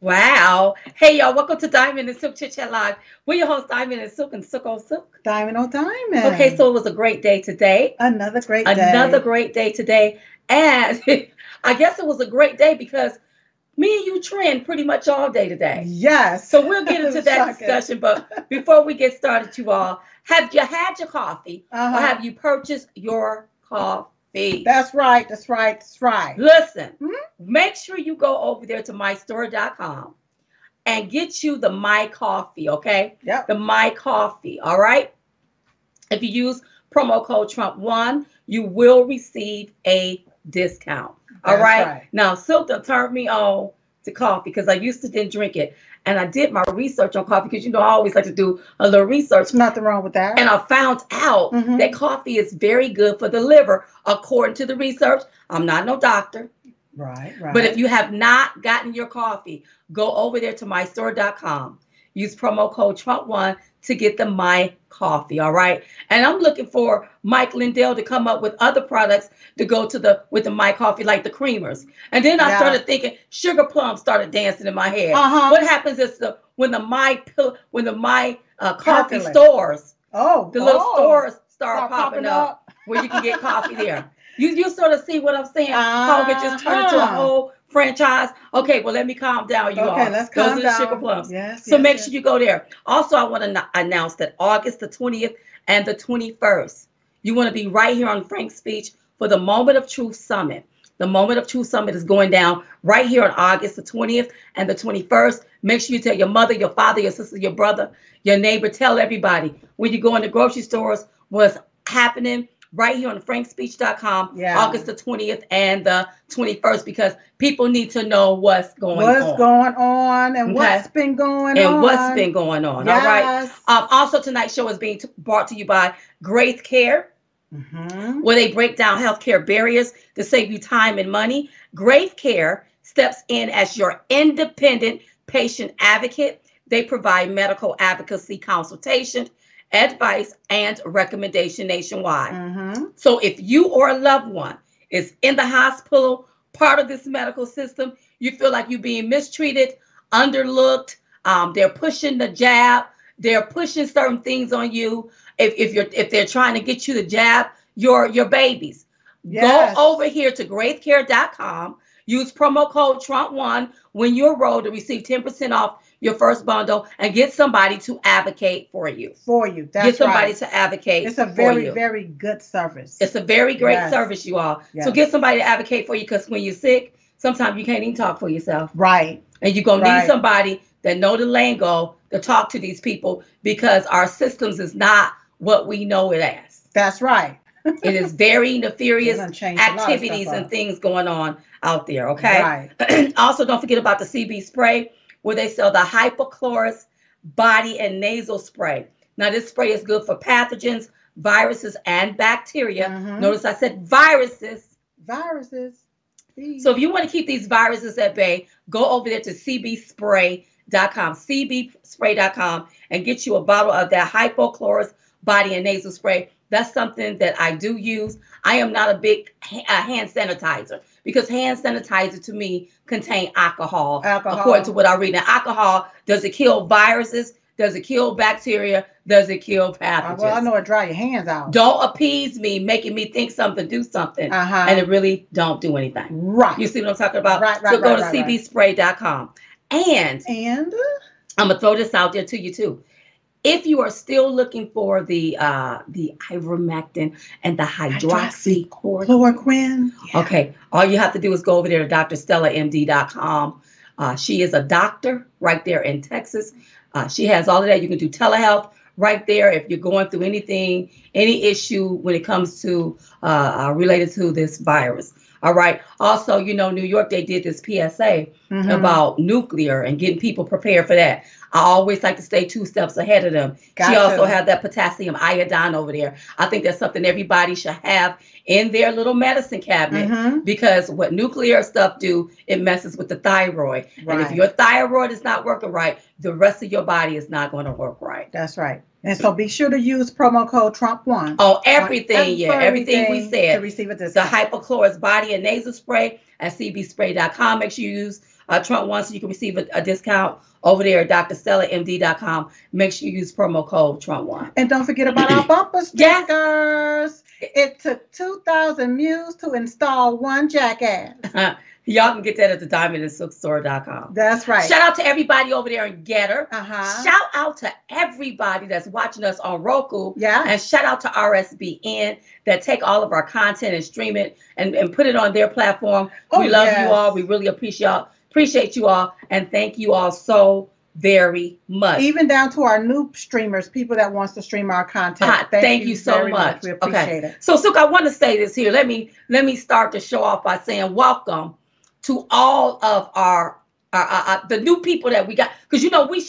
Wow. Hey, y'all, welcome to Diamond and Silk Chit Chat Live. We're your host, Diamond and Silk and Silk on Silk. Diamond on Diamond. Okay, so it was a great day today. another great day. Another great day today. And I guess it was a great day because me and you trend pretty much all day today. Yes. So we'll get into that Shocking. discussion. But before we get started, you all, have you had your coffee Uh-huh. or have you purchased your coffee? That's right. That's right. That's right. Listen, Mhm. make sure you go over there to mystore.com and get you the My Coffee, okay? Yep. The My Coffee, all right? If you use promo code Trump1, you will receive a discount. All right? Right? Now, Silk turned me on to coffee because I used to didn't drink it. And I did my research on coffee because you know I always like to do a little research. There's nothing wrong with that. And I found out Mhm. that coffee is very good for the liver, according to the research. I'm not no doctor. right. Right. But if you have not gotten your coffee, go over there to mystore.com. Use promo code Trump1 to get the My Coffee. All right. And I'm looking for Mike Lindell to come up with other products to go to the with the My Coffee, like the creamers. And then I Yeah. started thinking sugar plums started dancing in my head. Uh-huh. What happens is the when the My Pill- when the My uh, Coffee stores, oh, the little oh, stores start, start popping up where you can get coffee there. You you sort of see what I'm saying? How it just turned into a Uh-huh. whole franchise. Okay, well let me calm down, you Okay, all. let's Those calm are the down. sugar plums. Yes. So yes, make yes. sure you go there. Also, I want to announce that August the 20th and the 21st, you want to be right here on Frank's Speech for the Moment of Truth Summit. The Moment of Truth Summit is going down right here on August the 20th and the 21st. Make sure you tell your mother, your father, your sister, your brother, your neighbor, tell everybody when you go in the grocery stores what's happening right here on frankspeech.com, Yeah. August the 20th and the 21st, because people need to know what's going What's on What's going on and Okay. what's been going and on? And what's been going on. All right. Um, also, tonight's show is being t- brought to you by Grace Care, Mhm. where they break down healthcare barriers to save you time and money. Grace Care steps in as your independent patient advocate. They provide medical advocacy consultation, advice, and recommendation nationwide. Mhm. So if you or a loved one is in the hospital, part of this medical system, you feel like you're being mistreated, underlooked, um, they're pushing the jab, they're pushing certain things on you. If, if you're if they're trying to get you to jab your your babies, Yes. go over here to gracecare.com. Use promo code Trump1 when you're enroll to receive 10% off your first bundle and get somebody to advocate for you. For you. That's right. get somebody right. to advocate. It's a very, very good service. It's a very great Yes. service, you all. So get somebody to advocate for you because when you're sick, sometimes you can't even talk for yourself. right. And you're gonna Right. need somebody that know the lingo to talk to these people because our systems is not what we know it as. That's right. It is very nefarious done changed a lot of stuff activities and things going on out there. Okay. Right. also, don't forget about the CB spray, where they sell the hypochlorous body and nasal spray. Now, this spray is good for pathogens, viruses, and bacteria. Mhm. Notice I said viruses. Viruses. So if you want to keep these viruses at bay, go over there to cbspray.com, cbspray.com, and get you a bottle of that hypochlorous body and nasal spray. That's something that I do use. I am not a big ha- hand sanitizer because hand sanitizer to me contain alcohol, Alcohol. according to what I read. Now, alcohol does it kill viruses? Does it kill bacteria? Does it kill Uh, pathogens? well, I know it dry your hands out. Don't appease me, making me think something, do something, Uh-huh. and it really don't do anything. right. You see what I'm talking about? Right, right, so go right, to right, right. cbspray.com. And and I'm gonna throw this out there to you too. If you are still looking for the uh the ivermectin and the hydroxychloroquine, chloroquine. okay, all you have to do is go over there to drstellamd.com. Uh, she is a doctor right there in Texas. Uh, she has all of that. You can do telehealth right there if you're going through anything, any issue when it comes to uh, uh, related to this virus. All right. Also, you know, New York, they did this PSA Mhm. about nuclear and getting people prepared for that. I always like to stay two steps ahead of them. She also had that potassium iodine over there. I think that's something everybody should have in their little medicine cabinet Mhm. because what nuclear stuff do, it messes with the thyroid. And if your thyroid is not working right, the rest of your body is not going to work right. That's right. And so be sure to use promo code Trump1. Oh, everything, yeah, everything we said. to receive a The hypochlorous body and nasal spray at cbspray.com. Make sure you use uh, Trump One, so you can receive a, a discount over there at drstellamd.com. Make sure you use promo code Trump One. And don't forget about our bumper Yes. stickers. It took 2,000 mules to install one jackass. Y'all can get that at the diamond and silk diamondandsilkstore.com. That's right. Shout out to everybody over there in GETTR. uh-huh. Shout out to everybody that's watching us on Roku. yeah. And shout out to RSBN that take all of our content and stream it and, and put it on their platform. Oh, we love yes. you all. We really appreciate y'all. Appreciate you all. And thank you all so very much. Even down to our new streamers, people that wants to stream our content. Ah, thank you so very much. We Okay. appreciate it. So, Silk, I want to say this here. Let me let me start the show off by saying welcome to all of our, our, our- our- the new people that we got because you know we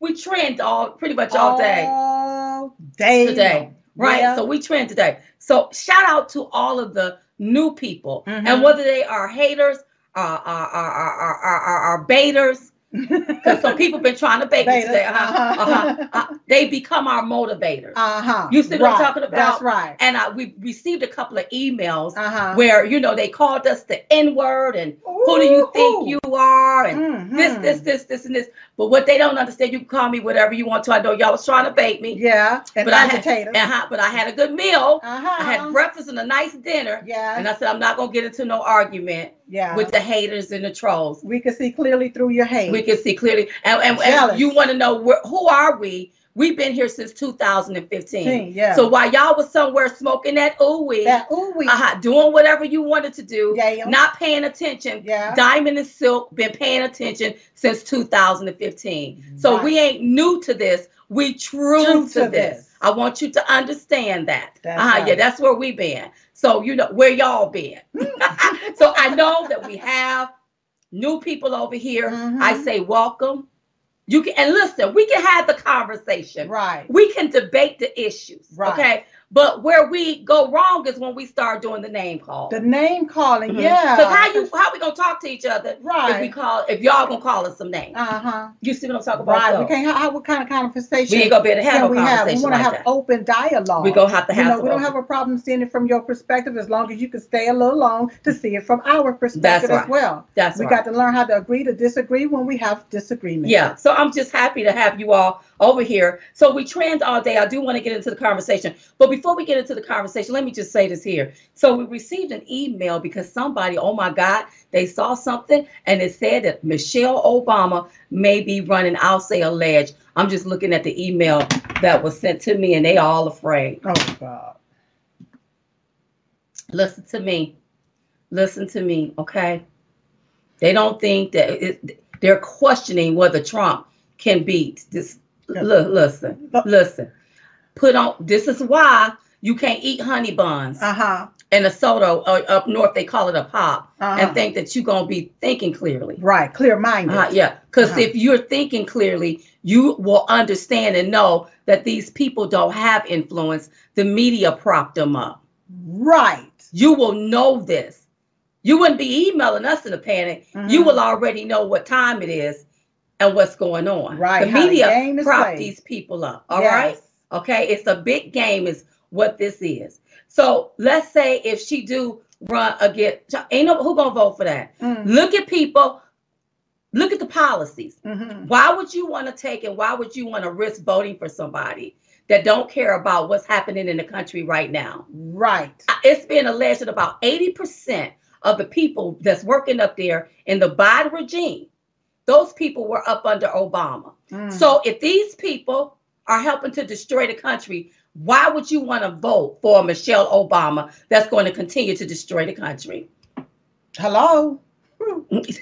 we trend all pretty much all day. All day. Today, right? Yeah. So we trend today. So shout out to all of the new people, Mhm. and whether they are haters, are are are, are, are, are baiters, because some people been trying to bait me Baiters, today. Uh-huh, uh-huh. uh-huh, uh, they become our motivators. Uh-huh. You see what I'm talking about? That's right. and I, we received a couple of emails Uh-huh. where you know they called us the N word and who do you think you are and this Mhm. this this this and this. But what they don't understand, you can call me whatever you want to. I know y'all was trying to bait me, Yeah. And but I had, uh-huh, but I had a good meal. uh-huh. I had breakfast and a nice dinner. Yeah. And I said, I'm not going to get into no argument yeah. with the haters and the trolls. we can see clearly through your hate. We can see clearly. And, and, and you want to know where, who are we? We've been here since 2015. yeah. So while y'all was somewhere smoking that ooh wee, that uh-huh, doing whatever you wanted to do, yeah. not paying attention, yeah. Diamond and Silk been paying attention since 2015. So Right. we ain't new to this. We true, True to, to this. this. I want you to understand that. That's uh-huh, Yeah, that's where we been. So you know where y'all been. so I know that we have new people over here. Mhm. I say welcome. You can and listen. We can have the conversation. Right. We can debate the issues. Right. Okay. But where we go wrong is when we start doing the name call. The name calling, Mhm. yeah. Cause how you how we gonna talk to each other Right. if we right. call if y'all gonna call us some names? Uh-huh. You see what I'm talking about? Right. though? We can't have what kind of conversation We ain't gonna be able to have can a we have? We want to like have that. open dialogue. We gonna have to have. you know, some we don't open- have a problem seeing it from your perspective as long as you can stay a little long to see it from our perspective right. as well. That's we right. We got to learn how to agree to disagree when we have disagreements. Yeah, so I'm just happy to have you all over here. So we trend all day. I do want to get into the conversation, but before we get into the conversation, let me just say this here. So we received an email because somebody, oh my God, they saw something and it said that Michelle Obama may be running. I'll say alleged. I'm just looking at the email that was sent to me, and they all afraid. Oh God. Listen to me. Listen to me, okay? They don't think that it, they're questioning whether Trump can beat this. Look, listen, listen. Put on. This is why you can't eat honey buns Uh huh. and a soda. Or up north, they call it a pop, Uh-huh. and think that you're gonna be thinking clearly. right. Clear minded. Uh, yeah, because Uh-huh. if you're thinking clearly, you will understand and know that these people don't have influence. The media propped them up. Right. You will know this. You wouldn't be emailing us in a panic. You Mhm. will already know what time it is and what's going on. Right, The the media is prop played. these people up. All right. Yes. Okay. It's a big game, is what this is. So let's say if she do run again, ain't no who gonna vote for that. Mm. Look at people. Look at the policies. Mhm. Why would you want to take and why would you want to risk voting for somebody that don't care about what's happening in the country right now? Right. it's been alleged that about 80% of the people that's working up there in the Biden regime, those people were up under Obama. Mm. So if these people are helping to destroy the country, why would you want to vote for Michelle Obama that's going to continue to destroy the country? Hello.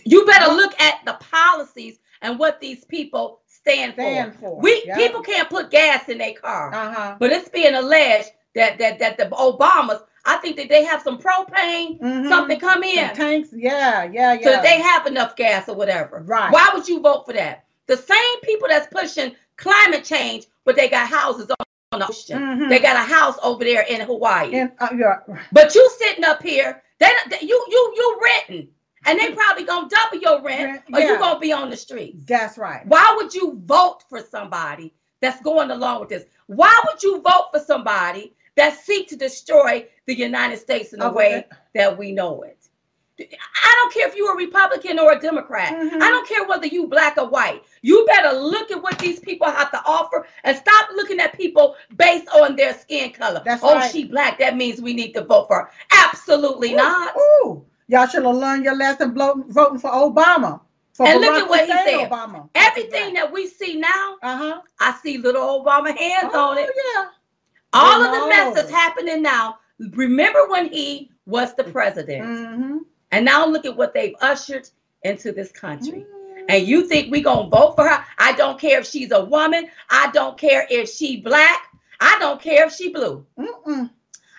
You better look at the policies and what these people stand, Stand for. for. We Yeah. people can't put gas in their car. Uh huh. But it's being alleged that that that the Obamas, I think that they have some propane, Mhm. something come in, Some tanks. Yeah. Yeah. Yeah. so that they have enough gas or whatever. Right. Why would you vote for that? The same people that's pushing climate change, but they got houses on, on the ocean. Mhm. They got a house over there in Hawaii. And, uh, yeah. But you sitting up here, they, they you you you renting, and they probably gonna double your rent, Rent, or you yeah. gonna be on the streets. That's right. Why would you vote for somebody that's going along with this? Why would you vote for somebody that seek to destroy the United States in the Oh, way that we know it? I don't care if you're a Republican or a Democrat. Mhm. I don't care whether you black or white. You better look at what these people have to offer and stop looking at people based on their skin color. That's oh, right. she black. That means we need to vote for her. Absolutely not. Ooh, y'all should have learned your lesson voting for Obama. For And look at what he said. Obama. Everything that we see now, Uh huh. I see little Obama hands on it. yeah. All of the mess that's happening now. Remember when he was the president, Mm-hmm. and now look at what they've ushered into this country. and you think we gonna vote for her i don't care if she's a woman i don't care if she black i don't care if she blue Mm-mm.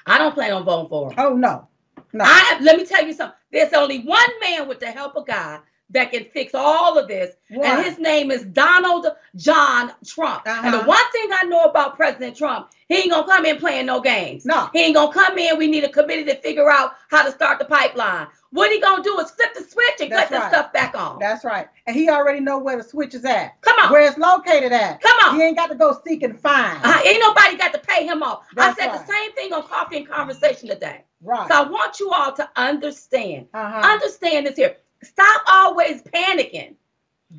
i don't plan on voting for her Oh no. No. i let me tell you something there's only one man with the help of god that can fix all of this Why? and his name is donald john trump and the Uh-huh. one thing i know about president trump he ain't gonna come in playing no games no. he ain't gonna come in we need a committee to figure out how to start the pipeline what he gonna do is flip the switch and That's click the stuff back on That's right. And he already know where the switch is at. come on Where it's located at. come on He ain't got to go seek and find. Uh, ain't nobody got to pay him off. That's I said right. the same thing on Coffee and Conversation today. Right. So I want you all to understand. uh-huh. Understand this here. Stop always panicking.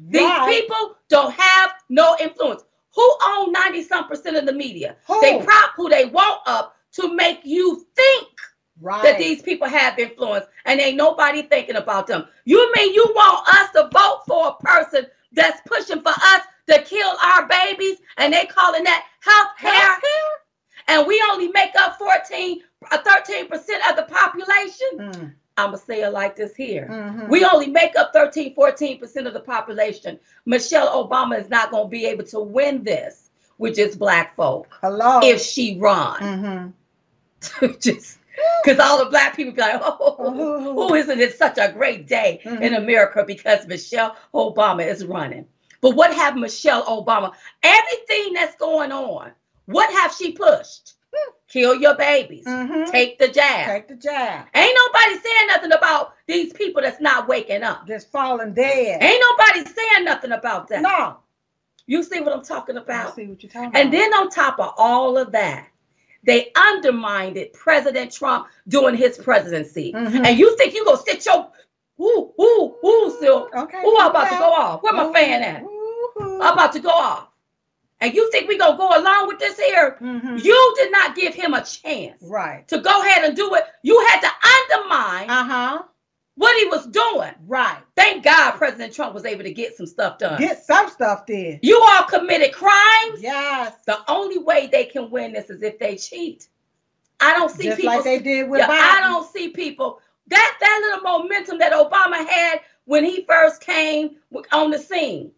These people don't have no influence. Who own 90 some percent of the media? Who? They prop who they want up to make you think right. that these people have influence and ain't nobody thinking about them. You mean you want us to vote for a person that's pushing for us to kill our babies and they calling that health care? And we only make up 14 uh, 13% of the population Mm, i'm gonna say it like this here mhm. we only make up 13 14% of the population michelle obama is not going to be able to win this with just black folk Hello. if she run Mhm. just because all the black people be like oh, Oh. oh isn't it such a great day in Mhm. america because michelle obama is running but what have michelle obama everything that's going on what have she pushed kill your babies Mhm. take the jab Take the jab. ain't nobody saying nothing about these people that's not waking up Just falling dead. ain't nobody saying nothing about that no. you see what i'm talking I about see what you're talking about. and then on top of all of that they undermined it president trump during his presidency Mhm. and you think you're gonna sit your ooh ooh ooh silk Okay. ooh i'm about to go off where my fan at Ooh, Ooh. i'm about to go off and you think we gonna go along with this here Mhm. you did not give him a chance Right. to go ahead and do it you had to undermine Uh huh. what he was doing Right. thank god president trump was able to get some stuff done Get some stuff done. you all committed crimes Yes. the only way they can win this is if they cheat i don't see Just people like they did with Yeah, Biden. I don't see people. That that little momentum that Obama had when he first came on the scene.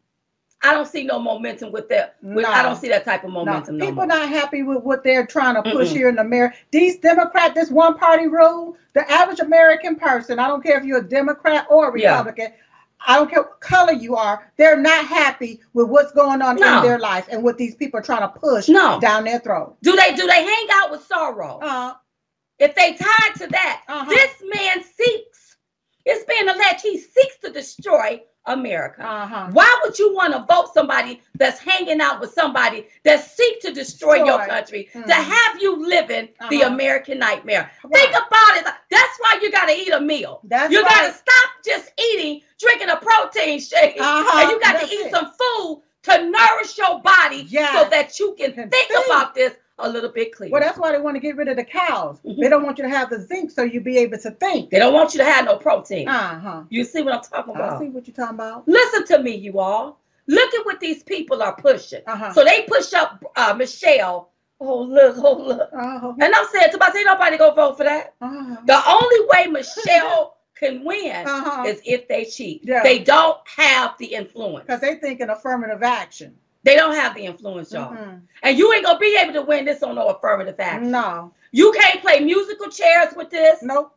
I don't see no momentum with that. With, I don't see that type of momentum no, people more. not happy with what they're trying to push Mm-mm. here in America. These Democrat, this one party rule, the average American person, I don't care if you're a Democrat or a Republican, Yeah. I don't care what color you are, they're not happy with what's going on No. in their life and what these people are trying to push No. down their throat. Do they do they hang out with Soros? Uh-huh. if they tied to that, Uh-huh. this man seeks. It's being alleged he seeks to destroy America. uh-huh. Why would you want to vote somebody that's hanging out with somebody that seek to destroy your Destroy. country, to Mhm. have you living the Uh-huh. American nightmare? Right. Think about it. That's why you got to eat a meal. That's you got to stop just eating, drinking a protein shake, Uh-huh. and you got to That's eat it. some food to nourish your body Yes. so that you can Can think think. about this a little bit clearer. Well, that's why they want to get rid of the cows. Mhm. They don't want you to have the zinc so you be able to think. they don't want you to have no protein. Uh-huh. You see what I'm talking I about? see what you're talking about. Listen to me, you all. Look at what these people are pushing. Uh-huh. So they push up uh, Michelle. Oh look, oh look. Uh-huh. And I'm saying to myself, ain't nobody gonna vote for that. Uh-huh. The only way Michelle can win Uh-huh. is if they cheat. Yeah. They don't have the influence. Because they thinking affirmative action. They don't have the influence, y'all. Mhm. And you ain't gonna be able to win this on no affirmative action. No. You can't play musical chairs with this. Nope.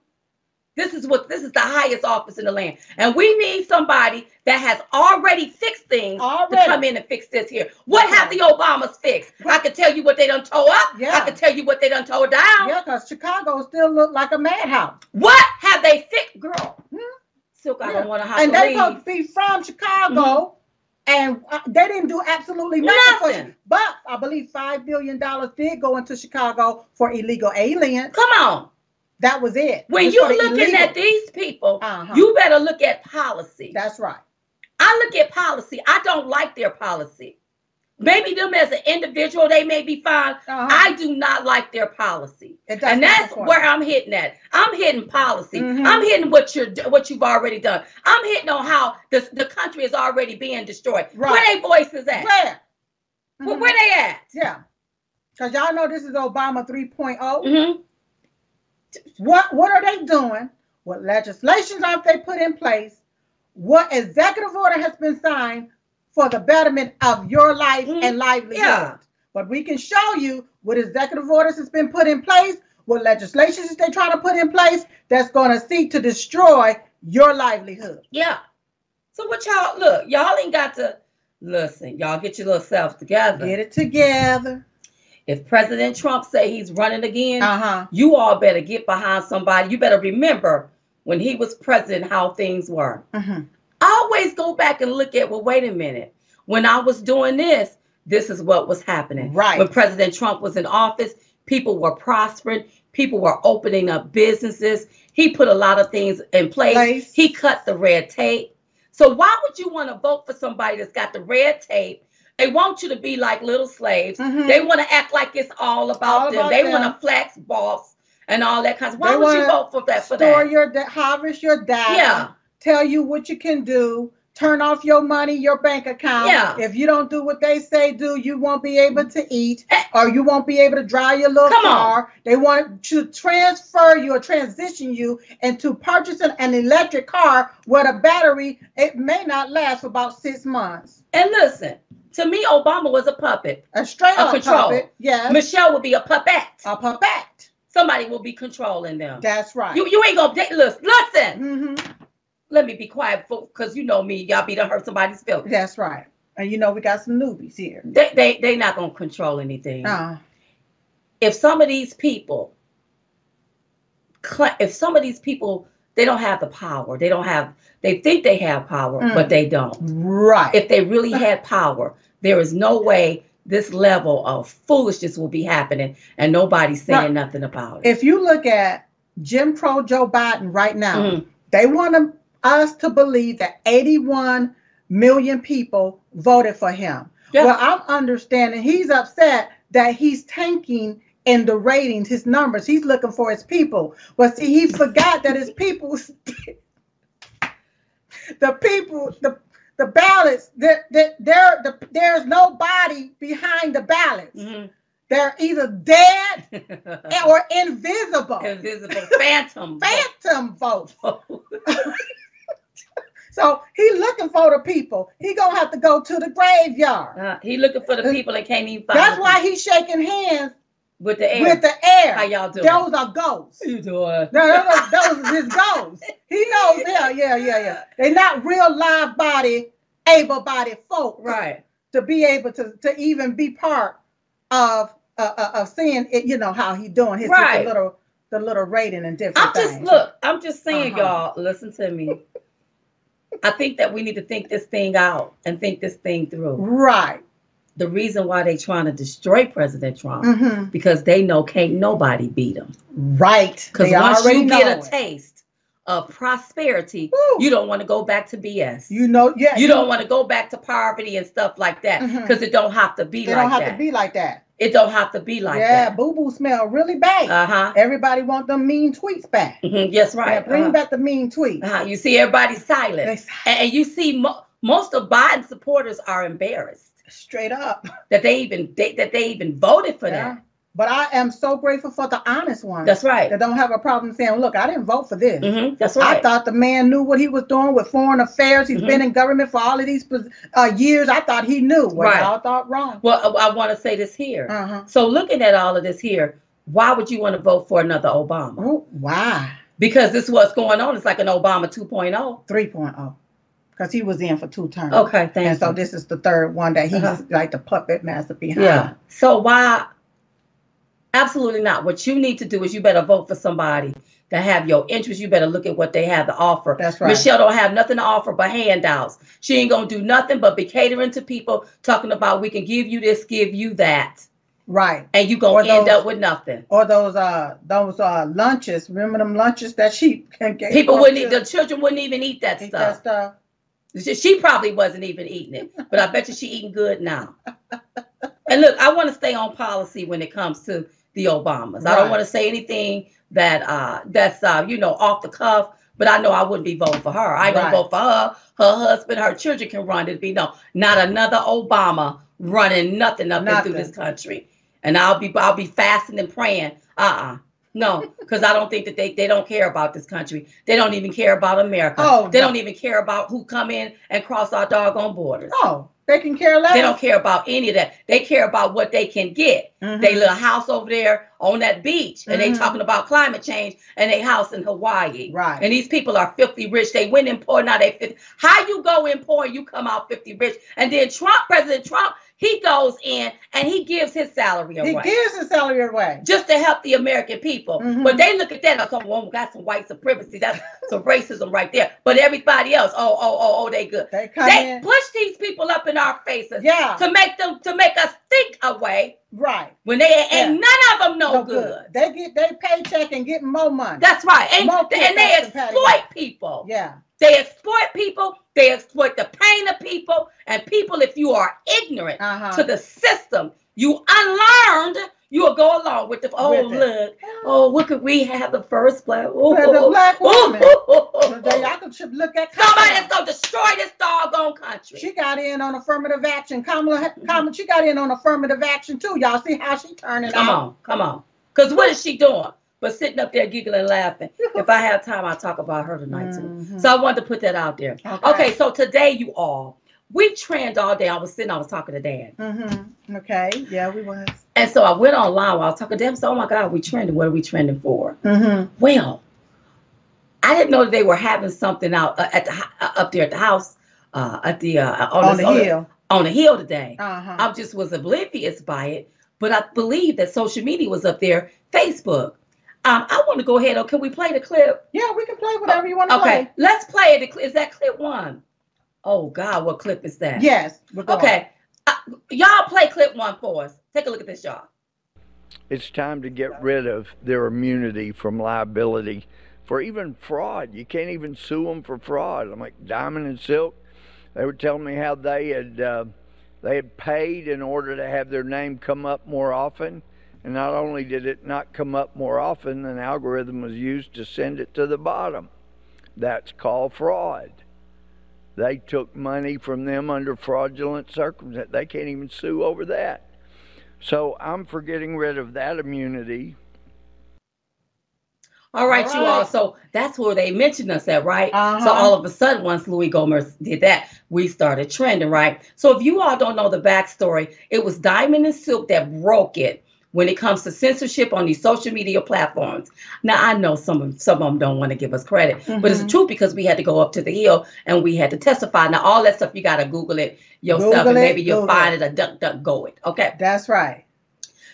This is what this is the highest office in the land. And we need somebody that has already fixed things to come in and fix this here. What Okay. have the Obamas fixed? I can tell you what they done tore up. Yeah. I can tell you what they done tore down. Yeah, because Chicago still look like a madhouse. What have they fixed, girl? Hmm. Silk, I Yeah. don't want to have And to they leave. supposed to be from Chicago. And uh, they didn't do absolutely nothing. for- Nothing. but I believe $5 billion did go into Chicago for illegal aliens. Come on. That was it. When you're looking illegal. at these people, Uh-huh. you better look at policy. That's right. I look at policy. I don't like their policy. Maybe them as an individual, they may be fine. Uh-huh. I do not like their policy. And that's where. I'm hitting at. I'm hitting policy. Mhm. I'm hitting what you're what you've already done. I'm hitting on how the, the country is already being destroyed. Right. Where they voices at? Where? Where, Mhm. where they at? Yeah. Because y'all know this is Obama 3.0. hmm What what are they doing? What legislations have they put in place? What executive order has been signed for the betterment of your life Mhm. and livelihood? Yeah. But we can show you what executive orders has been put in place, what legislations they're trying to put in place that's going to seek to destroy your livelihood. Yeah. So what y'all look? Y'all ain't got to listen. Y'all get your little selves together. Get it together. If President Trump say he's running again, Uh-huh. you all better get behind somebody. You better remember when he was president how things were. hmm I always go back and look at, well, wait a minute. When I was doing this, this is what was happening. Right. When President Trump was in office, people were prospering, people were opening up businesses. He put a lot of things in place. Place. He cut the red tape. So why would you want to vote for somebody that's got the red tape? They want you to be like little slaves. Mhm. They want to act like it's all about All them. about they want to flex boss and all that kind of. Why They would you vote for that? For Store that? your da- harvest your data. Yeah. Tell you what you can do. Turn off your money, your bank account. Yeah. If you don't do what they say do, you won't be able to eat, Eh. or you won't be able to drive your little Come on. car. They want to transfer you or transition you into purchasing an electric car where the battery it may not last for about six months. And listen, to me, Obama was a puppet. A straight A control. puppet. Yes. Michelle will be a puppet. a puppet. Somebody will be controlling them. That's right. You you ain't gonna listen. Listen. hmm Let me be quiet, because you know me. Y'all be to hurt somebody's feelings. That's right. And you know we got some newbies here. They they they not gonna control anything. Uh, If some of these people, if some of these people, they don't have the power. They don't have. They think they have power, Mm. but they don't. right. If they really had power, there is no way this level of foolishness will be happening, and nobody's saying nothing about it. if you look at Jim Crow Joe Biden right now, Mhm. they want to- us to believe that 81 million people voted for him. Yeah. Well, I'm understanding he's upset that he's tanking in the ratings, his numbers. He's looking for his people. But see, he forgot that his people, the people, the the ballots, there, there, there, the, there's nobody behind the ballots. Mhm. They're either dead or invisible. Invisible phantom. Phantom vote. So he looking for the people. He gonna have to go to the graveyard. Uh, he looking for the people that can't even find. That's why he's shaking hands with the air. with the air. How y'all doing? Those are ghosts. you doing? No, no, those are his ghosts. He knows. Yeah, yeah, yeah, yeah. They're not real live body, able bodied folk Right. to be able to to even be part of uh, uh, of seeing it. You know how he doing his, Right. little the little rating and different I'm just things. look. I'm just saying, Uh-huh. y'all. Listen to me. I think that we need to think this thing out and think this thing through. Right. The reason why they trying to destroy President Trump hmm because they know can't nobody beat him. Right. Because once you get a it. taste of prosperity, Woo. you don't want to go back to BS. You know, yeah. You don't want to go back to poverty and stuff like that because it don't have to be They like that. It don't have that. to be like that. It don't have to be like yeah, that. Yeah, boo boo smell really bad. Uh huh. Everybody want them mean tweets back. Mhm, Yes, Yeah, right. bring Uh-huh. back the mean tweets. Uh-huh. You see everybody silent, and you see mo- most of Biden supporters are embarrassed Straight up. that they even they, that they even voted for Yeah. that. But I am so grateful for the honest ones That's right. that don't have a problem saying, "Look, I didn't vote for this." hmm That's I thought the man knew what he was doing with foreign affairs. He's Mhm. been in government for all of these uh, years. I thought he knew. Well, Right. y'all thought wrong. well, I, want to say this here. Uh-huh. So looking at all of this here, why would you want to vote for another Obama? Oh, why? Because this is what's going on. It's like an Obama 2.0. 3.0. Because he was in for two terms. Okay, thank And so this is the third one that he's Uh-huh. like the puppet master behind. Yeah. So why? Absolutely not. What you need to do is you better vote for somebody that have your interest. You better look at what they have to offer. That's right. Michelle don't have nothing to offer but handouts. She ain't gonna do nothing but be catering to people, talking about we can give you this, give you that. Right. and you gonna end up with nothing. Or those uh those uh lunches. Remember them lunches that she gave People wouldn't eat. The children wouldn't even eat that eat that stuff. stuff. She, she probably wasn't even eating it, but I bet you she eating good now. and look, I want to stay on policy when it comes to the Obamas. I don't want to say anything that uh that's uh you know off the cuff. But I know I wouldn't be voting for her. I ain't gonna vote for her. Her husband, her children can run. It'd be no, not another Obama running nothing up Nothing. into this country. And I'll be I'll be fasting and praying. Uh-uh. No, because I don't think that they, they don't care about this country. They don't even care about America. Oh, they no. don't even care about who come in and cross our doggone borders. Oh, they can care less. They don't care about any of that. They care about what they can get. Mhm. They little house over there on that beach, and they Mhm. talking about climate change, and they house in Hawaii. Right. And these people are filthy rich. They went in poor, now they 50. How you go in poor, you come out 50 rich. And then Trump, President Trump, he goes in and he gives his salary away. He gives his salary away. just to help the American people. Mhm. But they look at that and go, well, we got some white supremacy. That's some racism right there. But everybody else, oh, oh, oh, oh, they good. They They in. push these people up in our faces Yeah. to make them to make us think away Right. when they ain't Yeah. none of them no, No good. They get their paycheck and get more money. That's right. And, and they patty exploit people. yeah. They exploit people. They exploit the pain of people. And people, if you are ignorant Uh-huh. to the system, you unlearned, you will go along with the oh With it. look, oh what could we have the first black oh, the black woman. They- I could look at Somebody Kamala. that's gonna destroy this doggone country. She got in on affirmative action. Kamala, Kamala, she got in on affirmative action too. Y'all see how she turning come out? on, come on. Cause what is she doing? But sitting up there giggling, and laughing. If I have time, I'll talk about her tonight too. Mhm. So I wanted to put that out there. Okay, so today you all, we trend all day. I was sitting, I was talking to Dan. Mm-hmm. Okay. Yeah, we was. And so I went online while I was talking to them. So, oh my God, we trending. What are we trending for? Mm-hmm. Well, I didn't know that they were having something out uh, at the uh, up there at the house, uh, at the uh, on, On the, the hill. on the hill today. Uh-huh. I just was oblivious by it, but I believe that social media was up there, Facebook. Um, I want to go ahead. Oh, can we play the clip? yeah, we can play whatever you want to play. Okay, play. let's play it. Is that clip one? Oh God, what clip is that? Yes. Okay, uh, y'all play clip one for us. Take a look at this, y'all. It's time to get rid of their immunity from liability for even fraud. You can't even sue them for fraud. I'm like Diamond and Silk. They were telling me how they had uh, they had paid in order to have their name come up more often, and not only did it not come up more often, an algorithm was used to send it to the bottom. That's called fraud. They took money from them under fraudulent circumstances. They can't even sue over that. So I'm for getting rid of that immunity. All right, All you all. So that's where they mentioned us at, right? Uh-huh. So all of a sudden, once Louie Gohmert did that, we started trending, right? So if you all don't know the backstory, it was Diamond and Silk that broke it when it comes to censorship on these social media platforms. Now I know some of some of them don't want to give us credit, but it's the Mhm. truth because we had to go up to the hill and we had to testify. Now all that stuff you got to Google it yourself, Google and it, maybe you'll Google find it. a duck duck go it. Okay. That's right.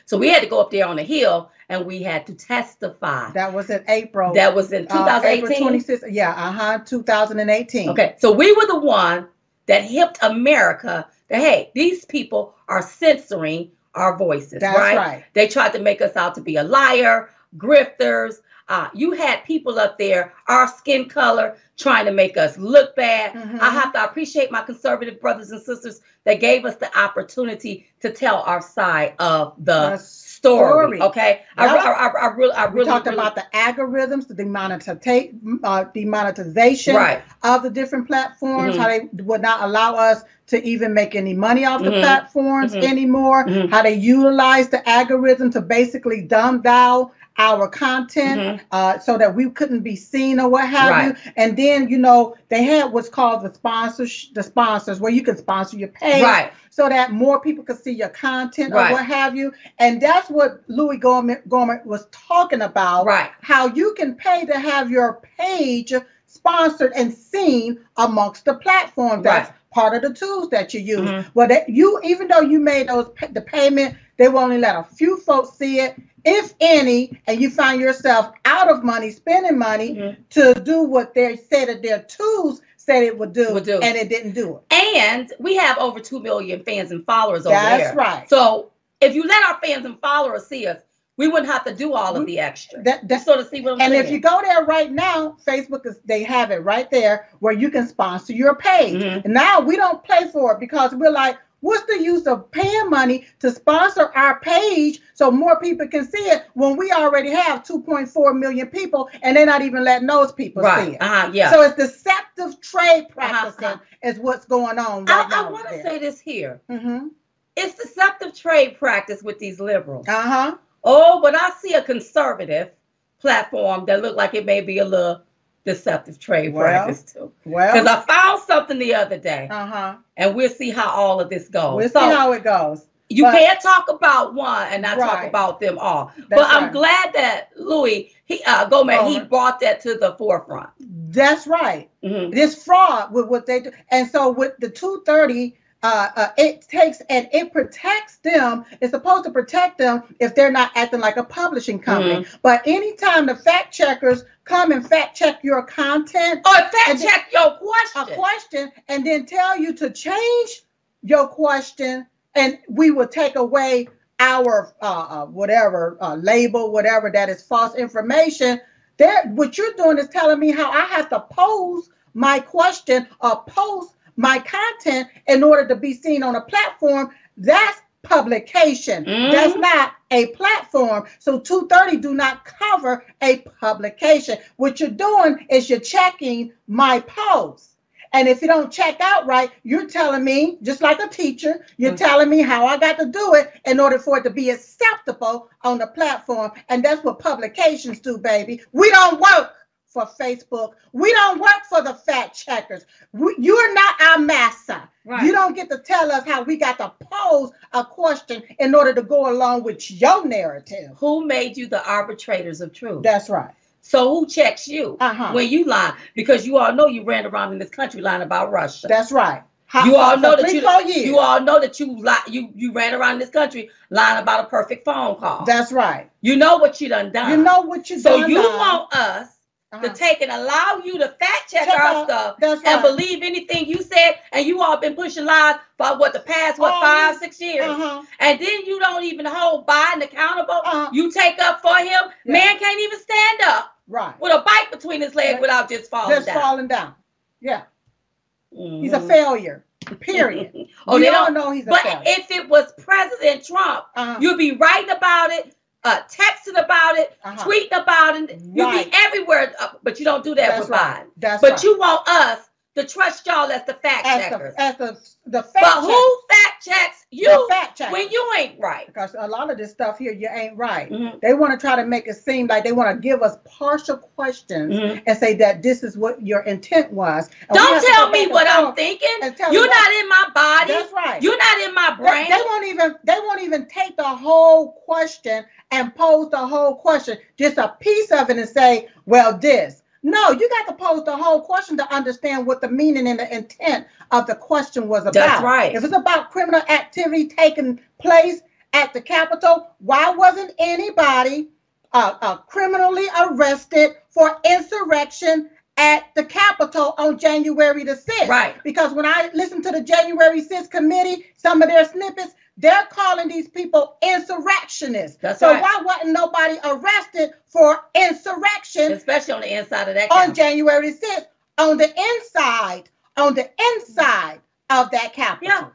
So we had to go up there on the hill and we had to testify. That was in April. That was in uh, April 2018. 26th. Yeah, uh-huh. 2018. Okay, so we were the one that hipped America that hey, these people are censoring our voices, That's right? right. They tried to make us out to be a liar, grifters. Uh, you had people up there, our skin color, trying to make us look bad. Mhm. I have to appreciate my conservative brothers and sisters that gave us the opportunity to tell our side of the The story. story. Okay, I, Yep. I, I, I really, I We really, talked really- about the algorithms, the demonetization, uh, demonetization right. of the different platforms, Mhm. how they would not allow us to even make any money off the Mhm. platforms Mhm. anymore, Mhm. how they utilize the algorithm to basically dumb down our content Mhm. uh, so that we couldn't be seen or what have Right. you. And then, you know, they had what's called the sponsors, the sponsors where you can sponsor your page Right. so that more people could see your content Right. or what have you. And that's what Louie Gohmert, Gohmert was talking about Right. how you can pay to have your page sponsored and seen amongst the platform That's part of the tools that you use. Mhm. Well, that you even though you made those the payment, they will only let a few folks see it, if any, and you find yourself out of money, spending money Mhm. to do what they said that their tools said it would do, Would do. and it didn't do it. And we have over 2 million fans and followers over there. That's right. So if you let our fans and followers see us, we wouldn't have to do all of the extra. That, You that, sort of see what I'm and saying? if you go there right now, Facebook is they have it right there where you can sponsor your page. Mhm. And now we don't pay for it because we're like, what's the use of paying money to sponsor our page so more people can see it when we already have 2.4 million people and they're not even letting those people see it. uh-huh, yeah. So it's deceptive trade Uh-huh, practicing uh-huh. is what's going on right I. I want to say this here. Mm-hmm. It's deceptive trade practice with these liberals. Uh-huh. Oh, but I see a conservative platform that looked like it may be a little deceptive trade Well, practice too. Well, Because I found something the other day, uh-huh. and we'll see how all of this goes. We'll so see how it goes. you but- can't talk about one and not talk about them all. That's but I'm right. glad that Louie he uh Gohmert he brought that to the forefront. That's right. Mhm. this fraud with what they do. And so with the 230, uh, uh, it takes and it protects them. It's supposed to protect them if they're not acting like a publishing company. But anytime the fact checkers come and fact check your content, or fact check your a question. question, and then tell you to change your question, and we will take away our uh, uh, whatever uh, label, whatever that is false information. There, what you're doing is telling me how I have to pose my question or post my content in order to be seen on a platform. That's publication. Mhm. That's not a platform. So 230 do not cover a publication. What you're doing is you're checking my post. And if you don't check out right, you're telling me, just like a teacher, you're Mhm. telling me how I got to do it in order for it to be acceptable on the platform. And that's what publications do, baby. We don't work for Facebook. We don't work for the fact checkers. We, you're not our master. You don't get to tell us how we got to pose a question in order to go along with your narrative. Who made you the arbitrators of truth? That's right. so who checks you Uh-huh. when you lie? Because you all know you ran around in this country lying about Russia. That's right. How- you all know that you years. you all know that you li- you you ran around this country lying about a perfect phone call. That's right. you know what you done done. You know what you so done So you done. want us Uh-huh. to take and allow you to fact check Check our stuff That's and right. believe anything you said, and you all been pushing lies for what the past what Oh, five six years, Uh-huh. and then you don't even hold Biden accountable. Uh-huh. You take up for him. Yeah. Man can't even stand up Right. with a bite between his legs Yeah. without just falling Just down. falling down. Yeah. He's a Mhm. failure. Period. Oh, we they all don't. know he's a But failure. if it was President Trump, Uh-huh. you'd be writing about it, uh, texting about it, Uh-huh. tweeting about it. Right. be everywhere, uh, but you don't do that That's with right. Biden. That's But right. you want us to trust y'all as the fact as checkers. the as the the fact but who fact checks you fact when you ain't right? because a lot of this stuff here you ain't right. Mhm. They want to try to make it seem like they want to give us partial questions Mhm. and say that this is what your intent was. And Don't tell me what I'm thinking. You're you not in my body. That's right. You're not in my They, brain. they won't even they won't even take the whole question and pose the whole question, just a piece of it and say, well, this. No, you got to pose the whole question to understand what the meaning and the intent of the question was about. That's right. If it's about criminal activity taking place at the Capitol, why wasn't anybody uh, uh, criminally arrested for insurrection at the Capitol on January the 6th? Right. Because when I listen to the January 6th committee, some of their snippets, they're calling these people insurrectionists. That's so right. why wasn't nobody arrested for insurrection Especially on the inside of that on. January 6th? On the inside, on the inside of that Capitol. Yeah.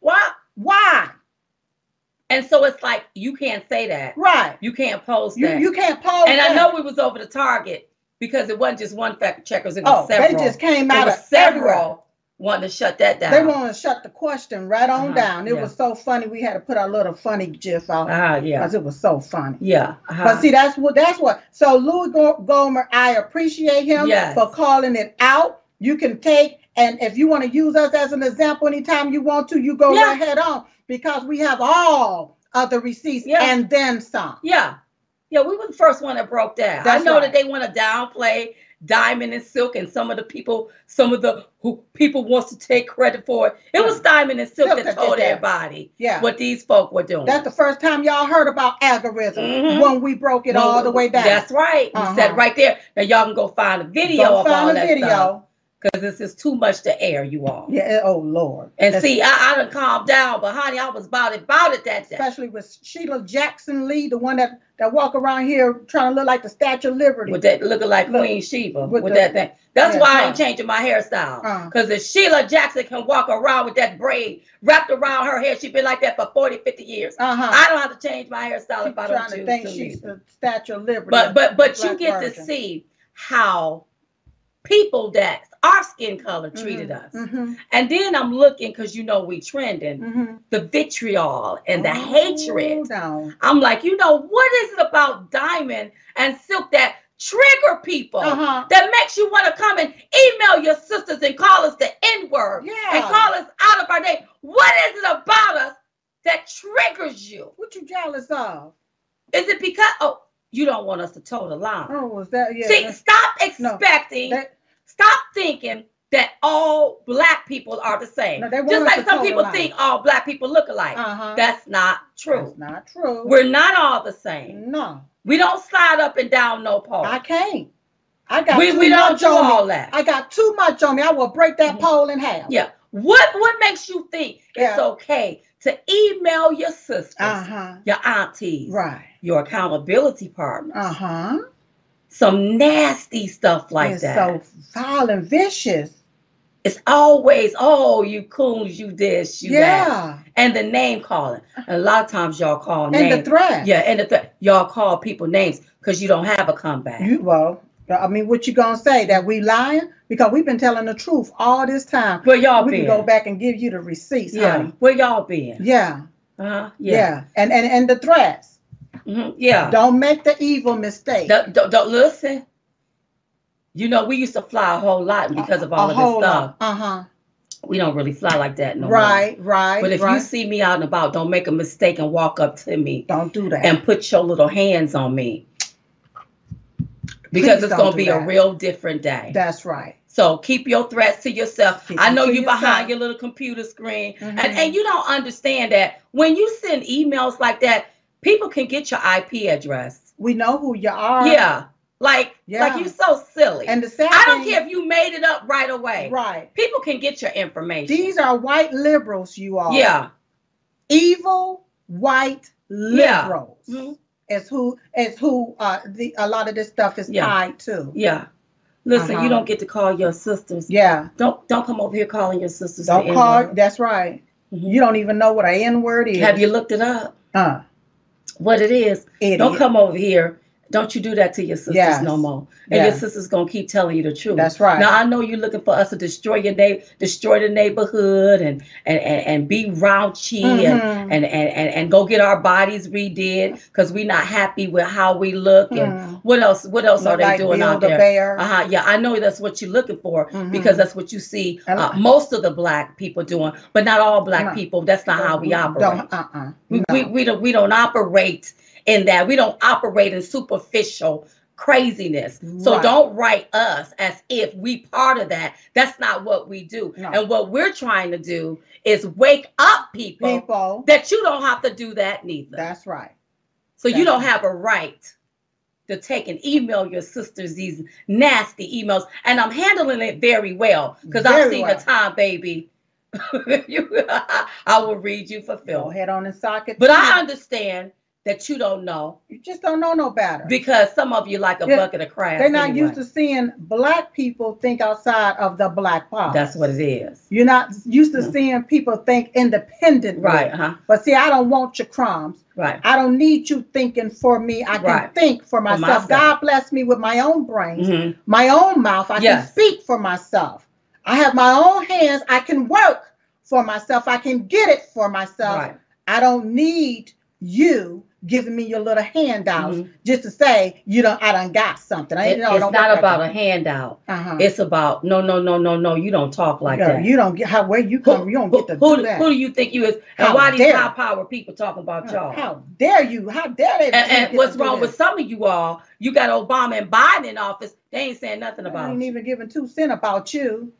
Why? Why? And so it's like you can't say that. Right. You can't post that. you can't pose. and I know we was over the target because it wasn't just one fact checkers, it Oh, was several. they just came out of several wanting to shut that down. They want to shut the question right on Uh-huh, down. It yeah. was so funny. We had to put our little funny gif out Ah, yeah. because it was so funny. Yeah. uh-huh. But see, that's what that's what. So Louie Go- Gohmert, I appreciate him Yes. for calling it out. You can take and if you want to use us as an example anytime you want to, you go Yeah. right head on because we have all of the receipts Yeah. and then some. Yeah. Yeah, we were the first one that broke that. I know right. that they want to downplay Diamond and Silk and some of the people, some of the who people wants to take credit for it. It was Diamond and Silk Silk that told that. everybody Yeah. what these folk were doing. That's the first time y'all heard about algorithm Mhm. when we broke it all the way back. That's right. We Uh-huh. said right there. Now y'all can go find a video Go of find all that video. stuff. because this is too much to air, you all. Yeah. Oh Lord. And That's- see, I, I done calmed down, but honey, I was about it, about it that day. especially with Sheila Jackson Lee, the one that that walk around here trying to look like the Statue of Liberty. With that looking like Look, Queen Sheba, with with, the- that thing. That's yeah, why I ain't changing my hairstyle. Uh. Because if Sheila Jackson can walk around with that braid wrapped around her hair, she's been like that for 40, 50 years. uh huh. I don't have to change my hairstyle She's if I don't to think to. she's the Statue of Liberty. But but but you get to see how people that our skin color treated us. Mm-hmm, And then I'm looking because you know we trending mm-hmm. the vitriol and the Oh, hatred. down. I'm like, you know, what is it about Diamond and Silk that trigger people? Uh-huh. That makes you want to come and email your sisters and call us the N word Yeah. and call us out of our name. What is it about us that triggers you? What you jealous of? Is it because oh you don't want us to toe the line? Oh, was that yeah? See, stop No, expecting, that- stop thinking that all black people are the same. No, Just like some people line. think all black people look alike. uh-huh. That's not true. That's not true. We're not all the same. no, We don't slide up and down no pole. I can't. I got We, too we don't much do on all me. that. I got too much on me. I will break that Mhm. pole in half. Yeah. What what makes you think it's okay to email your sisters, Uh huh. your aunties, Right. your accountability partners, Uh huh. Some nasty stuff like it's that? so foul and vicious. it's always, oh, you coons, you this, you that. yeah. And the name calling. And a lot of times y'all call And names. the threat. yeah, and the threat. Y'all call people names because you don't have a comeback. You well, I mean, what you gonna say that we lying? Because we've been telling the truth all this time. Where y'all we been? can go back and give you the receipts, yeah. honey. Where y'all been? Yeah, Uh-huh. yeah, Yeah. And and and the threats. Mhm. Yeah. Don't make the evil mistake. Don't, don't, don't- listen. You know, we used to fly a whole lot because of all a of this stuff. Uh huh. We don't really fly like that no more. right, right. But if right. you see me out and about, don't make a mistake and walk up to me don't do that. and put your little hands on me. Because Please it's going to do be a real different day. That's right. So keep your threats to yourself. Keep I know you yourself. behind your little computer screen. Mhm. And, and you don't understand that when you send emails like that, people can get your IP address. We know who you are. yeah. Like, Yeah. like you're so silly. And the sad I don't care if you made it up right away. Right. People can get your information. These are white liberals, you all. yeah. Evil white liberals. Yeah. Mhm. Is who is who uh the a lot of this stuff is Yeah. tied to. Yeah. Listen, Uh-huh. you don't get to call your sisters. Yeah. Don't don't come over here calling your sisters. Don't call N-word. that's right. Mhm. You don't even know what an N word is. Have you looked it up? uh What it is? idiot. Don't come over here. Don't you do that to your sisters Yes. no more. And your Yes. sisters gonna keep telling you the truth. That's right. Now I know you're looking for us to destroy your neighbor, destroy the neighborhood, and and and, and be raunchy and, Mhm. and, and and and go get our bodies redid because we're not happy with how we look. And Mhm. what else? What else are Look they like doing out there? Bear. Uh-huh. Yeah, I know that's what you're looking for Mhm. because that's what you see uh, most of the black people doing, but not all black No. people. That's not how we Don't- operate. uh-uh. We, No. we, we don't we don't operate in that. We don't operate in superficial craziness. So don't write us as if we part of that. That's not what we do. No. And what we're trying to do is wake up people, People. that you don't have to do that neither. That's right. so you don't right. have a right to take and email your sisters these nasty emails. And I'm handling it very well because I've seen well. the time, baby. You- I will read you for film. head on and socket. But I understand that you don't know you just don't know no better. because some of you like a Yeah, bucket of crabs. They're not anyway. used to seeing black people think outside of the black box. That's what it is. You're not used to Yeah. seeing people think independently. Right, huh? But see, I don't want your crumbs. Right. I don't need you thinking for me. I can Right. think for myself. myself. God bless me with my own brains, Mhm. my own mouth. I Yes. can speak for myself. I have my own hands. I can work for myself. I can get it for myself. Right. I don't need you giving me your little handouts Mhm. just to say you don't. I done got something. I It- no, it's not about a handout. Uh-huh. It's about no, no, no, no, no. You don't talk like that. You don't get how where you Who, come. you don't who, get to who, do that. who do you think you is? And How why these dare- high power people talking about y'all? How dare you? How dare they? and, and what's wrong with some of you all? You got Obama and Biden in office. They ain't saying nothing about. I ain't you. even giving two cent about you.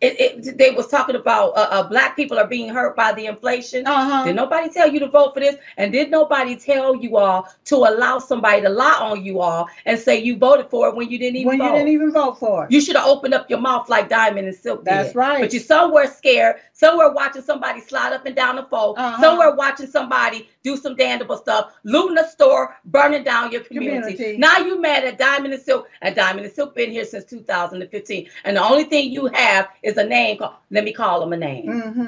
It, it, they was talking about uh, uh, black people are being hurt by the inflation. Uh-huh. Did nobody tell you to vote for this? And did nobody tell you all to allow somebody to lie on you all and say you voted for it when you didn't even when vote? you didn't even vote for it. You should have opened up your mouth like Diamond and Silk did. That's did. right. But you're somewhere scared, somewhere watching somebody slide up and down the pole, Uh-huh. somewhere watching somebody do some damnable stuff, looting a store, burning down your community. Community. Now you mad at Diamond and Silk, and Diamond and Silk been here since 2015, and the only thing you have is a name. Called, let me call them a name. Mm-hmm.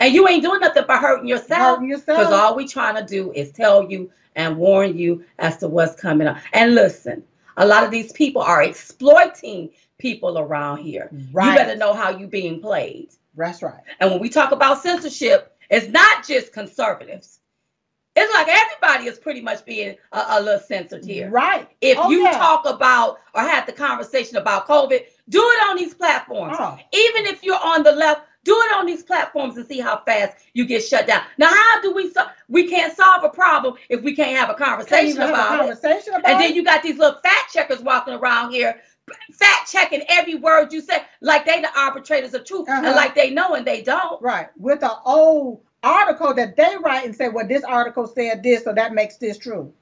And you ain't doing nothing but hurting yourself. Because all we trying to do is tell you and warn you as to what's coming up. And listen, a lot of these people are exploiting people around here. Right. You better know how you being played. That's right. And when we talk about censorship, it's not just conservatives. It's like everybody is pretty much being a, a little censored here. Right. If Oh, you yeah. talk about or have the conversation about COVID, do it on these platforms. Oh. Even if you're on the left, do it on these platforms and see how fast you get shut down. Now, how do we so- we can't solve a problem if we can't have a conversation have a about it? conversation about And then you got these little fact checkers walking around here, fact checking every word you say, like they the arbitrators of truth, Uh-huh. and like they know and they don't. Right. With an old article that they write and say, well, this article said this, so that makes this true.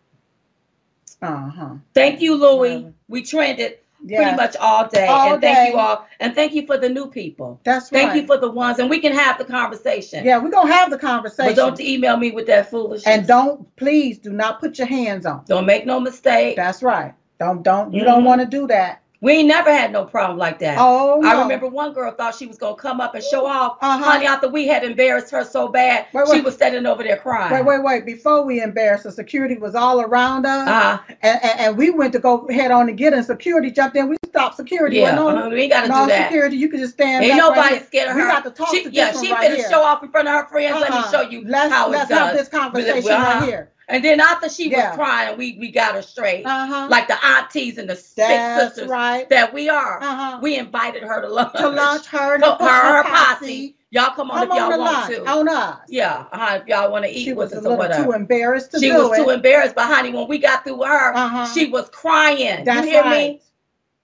Uh-huh. Thank you. Whatever. We trended Yeah. pretty much all day, All and thank you all, and thank you for the new people. That's Thank right. Thank you for the ones, and we can have the conversation. yeah, we're gonna have the conversation. But don't email me with that foolishness. and don't please do not put your hands on. don't make no mistake. That's right. Don't don't you don't Mhm. want to do that. We ain't never had no problem like that. Oh no. I remember one girl thought she was gonna come up and show off. Uh-huh. Honey, after we had embarrassed her so bad, Wait, she was standing over there crying. Wait, wait, wait. Before we embarrassed, the security was all around us, Uh, and, and, and we went to go head on and get in. Security jumped in. We stopped security. yeah, no, uh-huh, we ain't gotta no do that. security. You can just stand. Ain't back right nobody scared of her. We got to talk she, to yeah, this she right here. show off in front of her friends. Let me Uh-uh. show you Let's, how let's it's have this conversation Uh-huh. right here. And then after she Yeah. was crying, we we got her straight, Uh-huh. like the aunties and the That's sisters right. that we are. Uh-huh. We invited her to lunch. to launch her, and her, her, her posse. Y'all come on Come if y'all on want lunch to. on us. Yeah, if y'all want to eat She with us or whatever. too embarrassed to she do was it. too embarrassed, but honey, when we got through her, Uh-huh. she was crying. That's you hear right. me?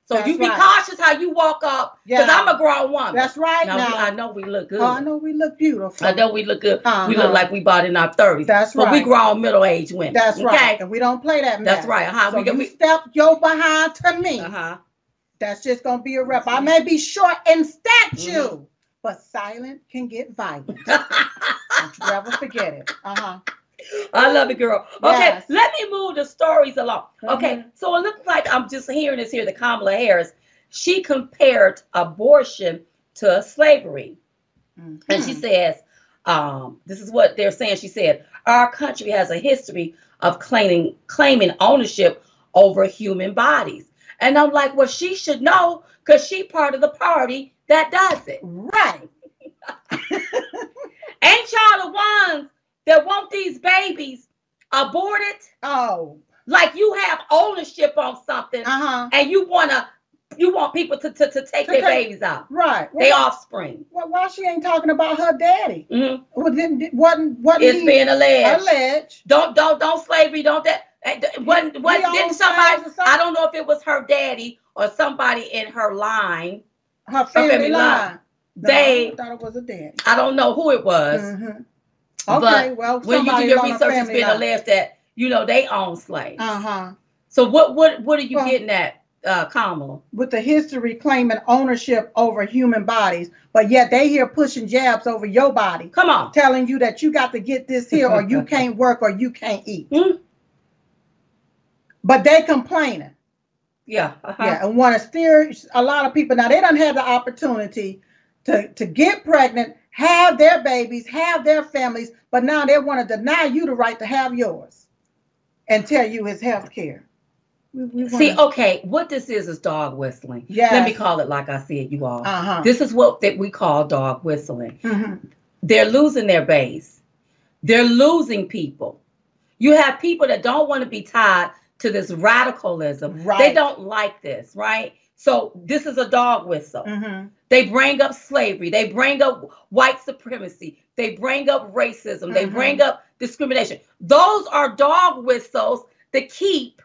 So That's you be right. cautious how you walk up, because Yeah. I'm a grown woman. That's right now, now. we- I know we look good. Oh, I know we look beautiful. I know we look good. We Uh-huh. look like we bought in our 30s. That's but we right. grown middle aged women. That's okay? right. And we don't play that mess. That's right. Uh-huh. So we, you we, step your behind to me. uh-huh. That's just gonna be a rep. I may be short in stature, Mm-hmm. but silent can get violent. Don't you ever forget it. Uh-huh. I love it, girl. Okay, Yes. let me move the stories along. Okay, Mhm. so it looks like I'm just hearing this here. The Kamala Harris, she compared abortion to slavery, and she Mhm. says, um, "This is what they're saying." She said, "Our country has a history of claiming claiming ownership over human bodies," and I'm like, "Well, she should know because she part of the party that does it." Right. Ain't y'all the ones that want these babies aborted? Oh. Like you have ownership on something Uh-huh. and you wanna you want people to, to, to take To their take- babies out. Right. They Well, offspring. well, why she ain't talking about her daddy? hmm Well, didn't wasn't wasn't It's he being alleged. alleged? Don't don't don't slavery, don't that th- wasn't what didn't somebody slaves or something? I don't know if it was her daddy or somebody in her line. Her family, family line. line. No, They- I thought it was a daddy. I don't know who it was. Mhm. But Okay, well, When you do your research, it's been alleged that you know they own slaves. Uh-huh. So what what what are you Well- getting at, uh, Kamala? with the history claiming ownership over human bodies, but yet they here pushing jabs over your body, Come on. telling you that you got to get this here or you can't work or you can't eat. Hmm. But they complaining. Yeah. uh-huh. Yeah, and want to steer a lot of people. Now they don't have the opportunity to, to get pregnant, have their babies, have their families, but now they want to deny you the right to have yours and tell you it's health care. We, we See, wanna- okay, what this is is dog whistling. Yes. Let me call it like I said, you all. uh-huh. This is what that we call dog whistling. Mm-hmm. They're losing their base. They're losing people. You have people that don't want to be tied to this radicalism. Right. They don't like this, right? So this is a dog whistle. Mhm. They bring up slavery. They bring up white supremacy. They bring up racism. They Mhm. bring up discrimination. Those are dog whistles that keep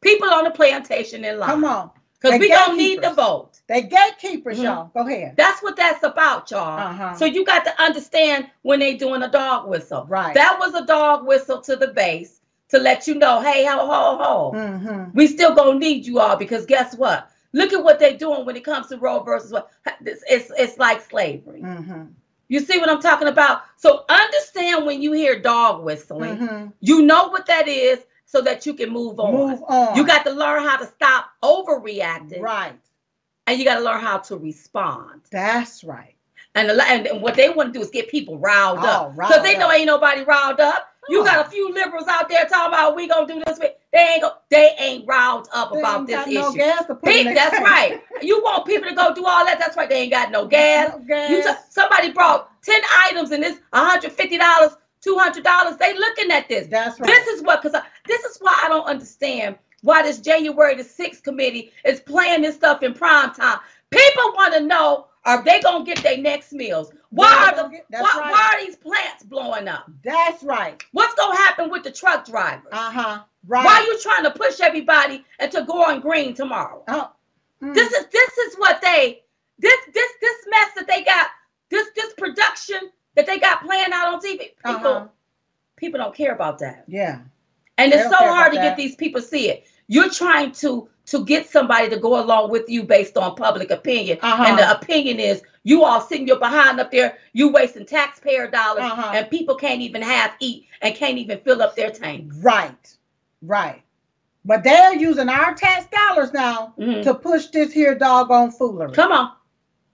people on the plantation in line. Come on. Because we don't need the vote. They gatekeepers, Mhm. y'all. Go ahead. That's what that's about, y'all. Uh-huh. So you got to understand when they doing a dog whistle. Right. That was a dog whistle to the base to let you know, hey, ho, ho, ho. Mm-hmm. We still gonna need you all because guess what? Look at what they're doing when it comes to Roe versus what it's it's, it's like slavery. Mm-hmm. You see what I'm talking about? So understand when you hear dog whistling, Mm-hmm. you know what that is so that you can move on. Move on. You got to learn how to stop overreacting right. and you got to learn how to respond. That's right. And, a lot- and what they want to do is get people riled Oh, up. Because they know up. ain't nobody riled up. You got a few liberals out there talking about we gonna do this. They ain't go, they ain't riled up They about this got issue. no gas to put People, that's tank. right. You want people to go do all that. That's right. They ain't got no gas. No gas. You t- somebody brought 10 items and it's $150, $200. They looking at this. That's right. This is what, because this is why I don't understand why this January the 6th committee is playing this stuff in prime time. People want to know are they going to get their next meals? Why are, the, get- why, right. why are these plants blowing up? That's right. What's going to happen with the truck drivers? Uh-huh. Right. Why are you trying to push everybody into going green tomorrow? Oh. Mm. This is this is what they this this this mess that they got this this production that they got playing out on TV. People Uh-huh. people don't care about that, Yeah. and They it's so hard to that. get these people see it. You're trying to to get somebody to go along with you based on public opinion, Uh-huh. and the opinion is you all sitting your behind up there, you wasting taxpayer dollars, Uh-huh. and people can't even have eat and can't even fill up their tanks. Right. Right. But they're using our tax dollars now Mhm. to push this here doggone foolery. Come on,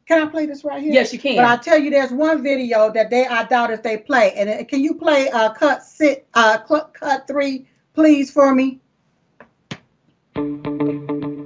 Can I play this right here? yes you can. But I tell you, there's one video that they I doubt if they play. And can you play uh cut sit uh cut three, please, for me? Thank you.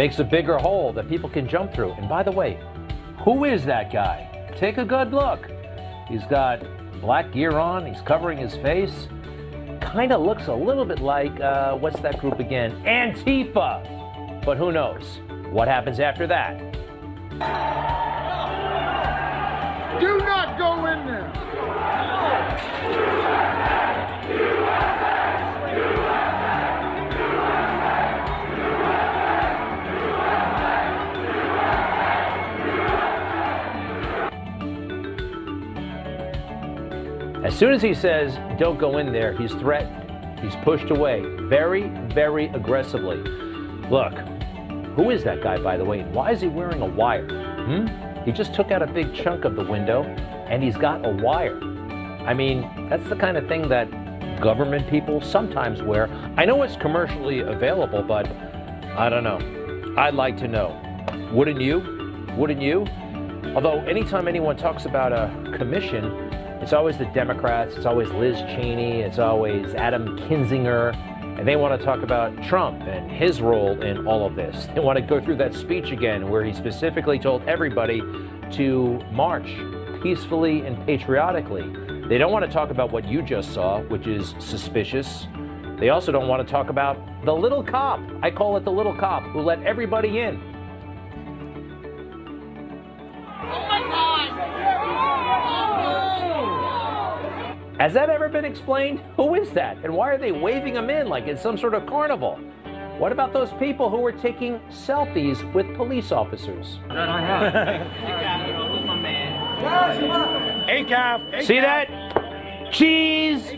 Makes a bigger hole that people can jump through. And by the way, who is that guy? Take a good look. He's got black gear on, he's covering his face. Kind of looks a little bit like, uh, what's that group again? Antifa. But who knows? What happens after that? Soon as he says, don't go in there, he's threatened. He's pushed away very, very aggressively. Look, who is that guy, by the way? And why is he wearing a wire? Hmm? He just took out a big chunk of the window and he's got a wire. I mean, that's the kind of thing that government people sometimes wear. I know it's commercially available, but I don't know. I'd like to know. Wouldn't you? Wouldn't you? Although, anytime anyone talks about a commission, it's always the Democrats, it's always Liz Cheney, it's always Adam Kinzinger, and they want to talk about Trump and his role in all of this. They want to go through that speech again where he specifically told everybody to march peacefully and patriotically. They don't want to talk about what you just saw, which is suspicious. They also don't want to talk about the little cop. I call it the little cop who let everybody in. Oh Has that ever been explained? Who is that? And why are they waving them in like it's some sort of carnival? What about those people who were taking selfies with police officers? ACAF. See that? Cheese!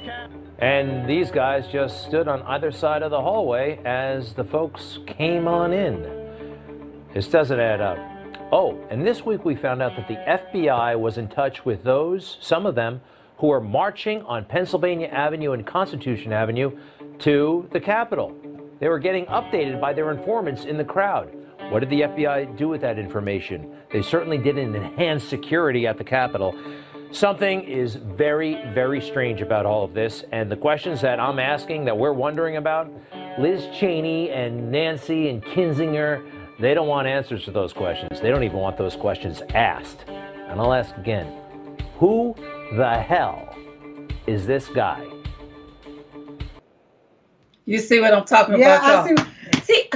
And these guys just stood on either side of the hallway as the folks came on in. This doesn't add up. Oh, and this week we found out that the FBI was in touch with those, some of them, who are marching on Pennsylvania Avenue and Constitution Avenue to the Capitol. They were getting updated by their informants in the crowd. What did the FBI do with that information? They certainly didn't enhance security at the Capitol. Something is very, very strange about all of this, and the questions that I'm asking, that we're wondering about, Liz Cheney and Nancy and Kinzinger, they don't want answers to those questions. They don't even want those questions asked. And I'll ask again who the hell is this guy? You see what I'm talking Yeah, about, I y'all? See,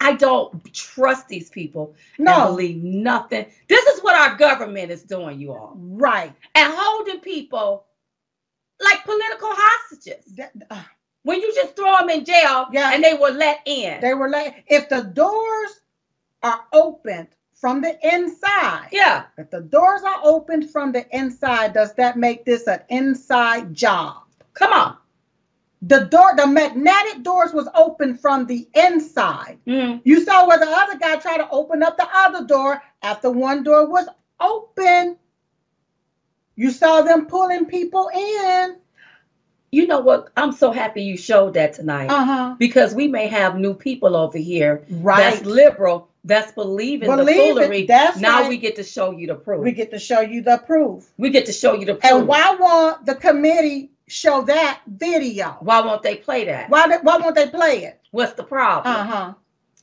I don't trust these people and No. believe nothing. This is what our government is doing, you all, Right. and holding people like political hostages. That- uh, When you just throw them in jail Yeah. and they were let in. They were let. if the doors are opened from the inside, yeah, if the doors are opened from the inside, does that make this an inside job? come on. The door, the magnetic doors was open from the inside. Mm. You saw where the other guy tried to open up the other door after one door was open. You saw them pulling people in. You know what? I'm so happy you showed that tonight Uh-huh. because we may have new people over here Right. that's liberal, that's believing the Believe it. foolery. That's now right. we get to show you the proof. We get to show you the proof. We get to show you the proof. And why won't the committee show that video? Why won't they play that? Why, why won't they play it? What's the problem? Uh-huh.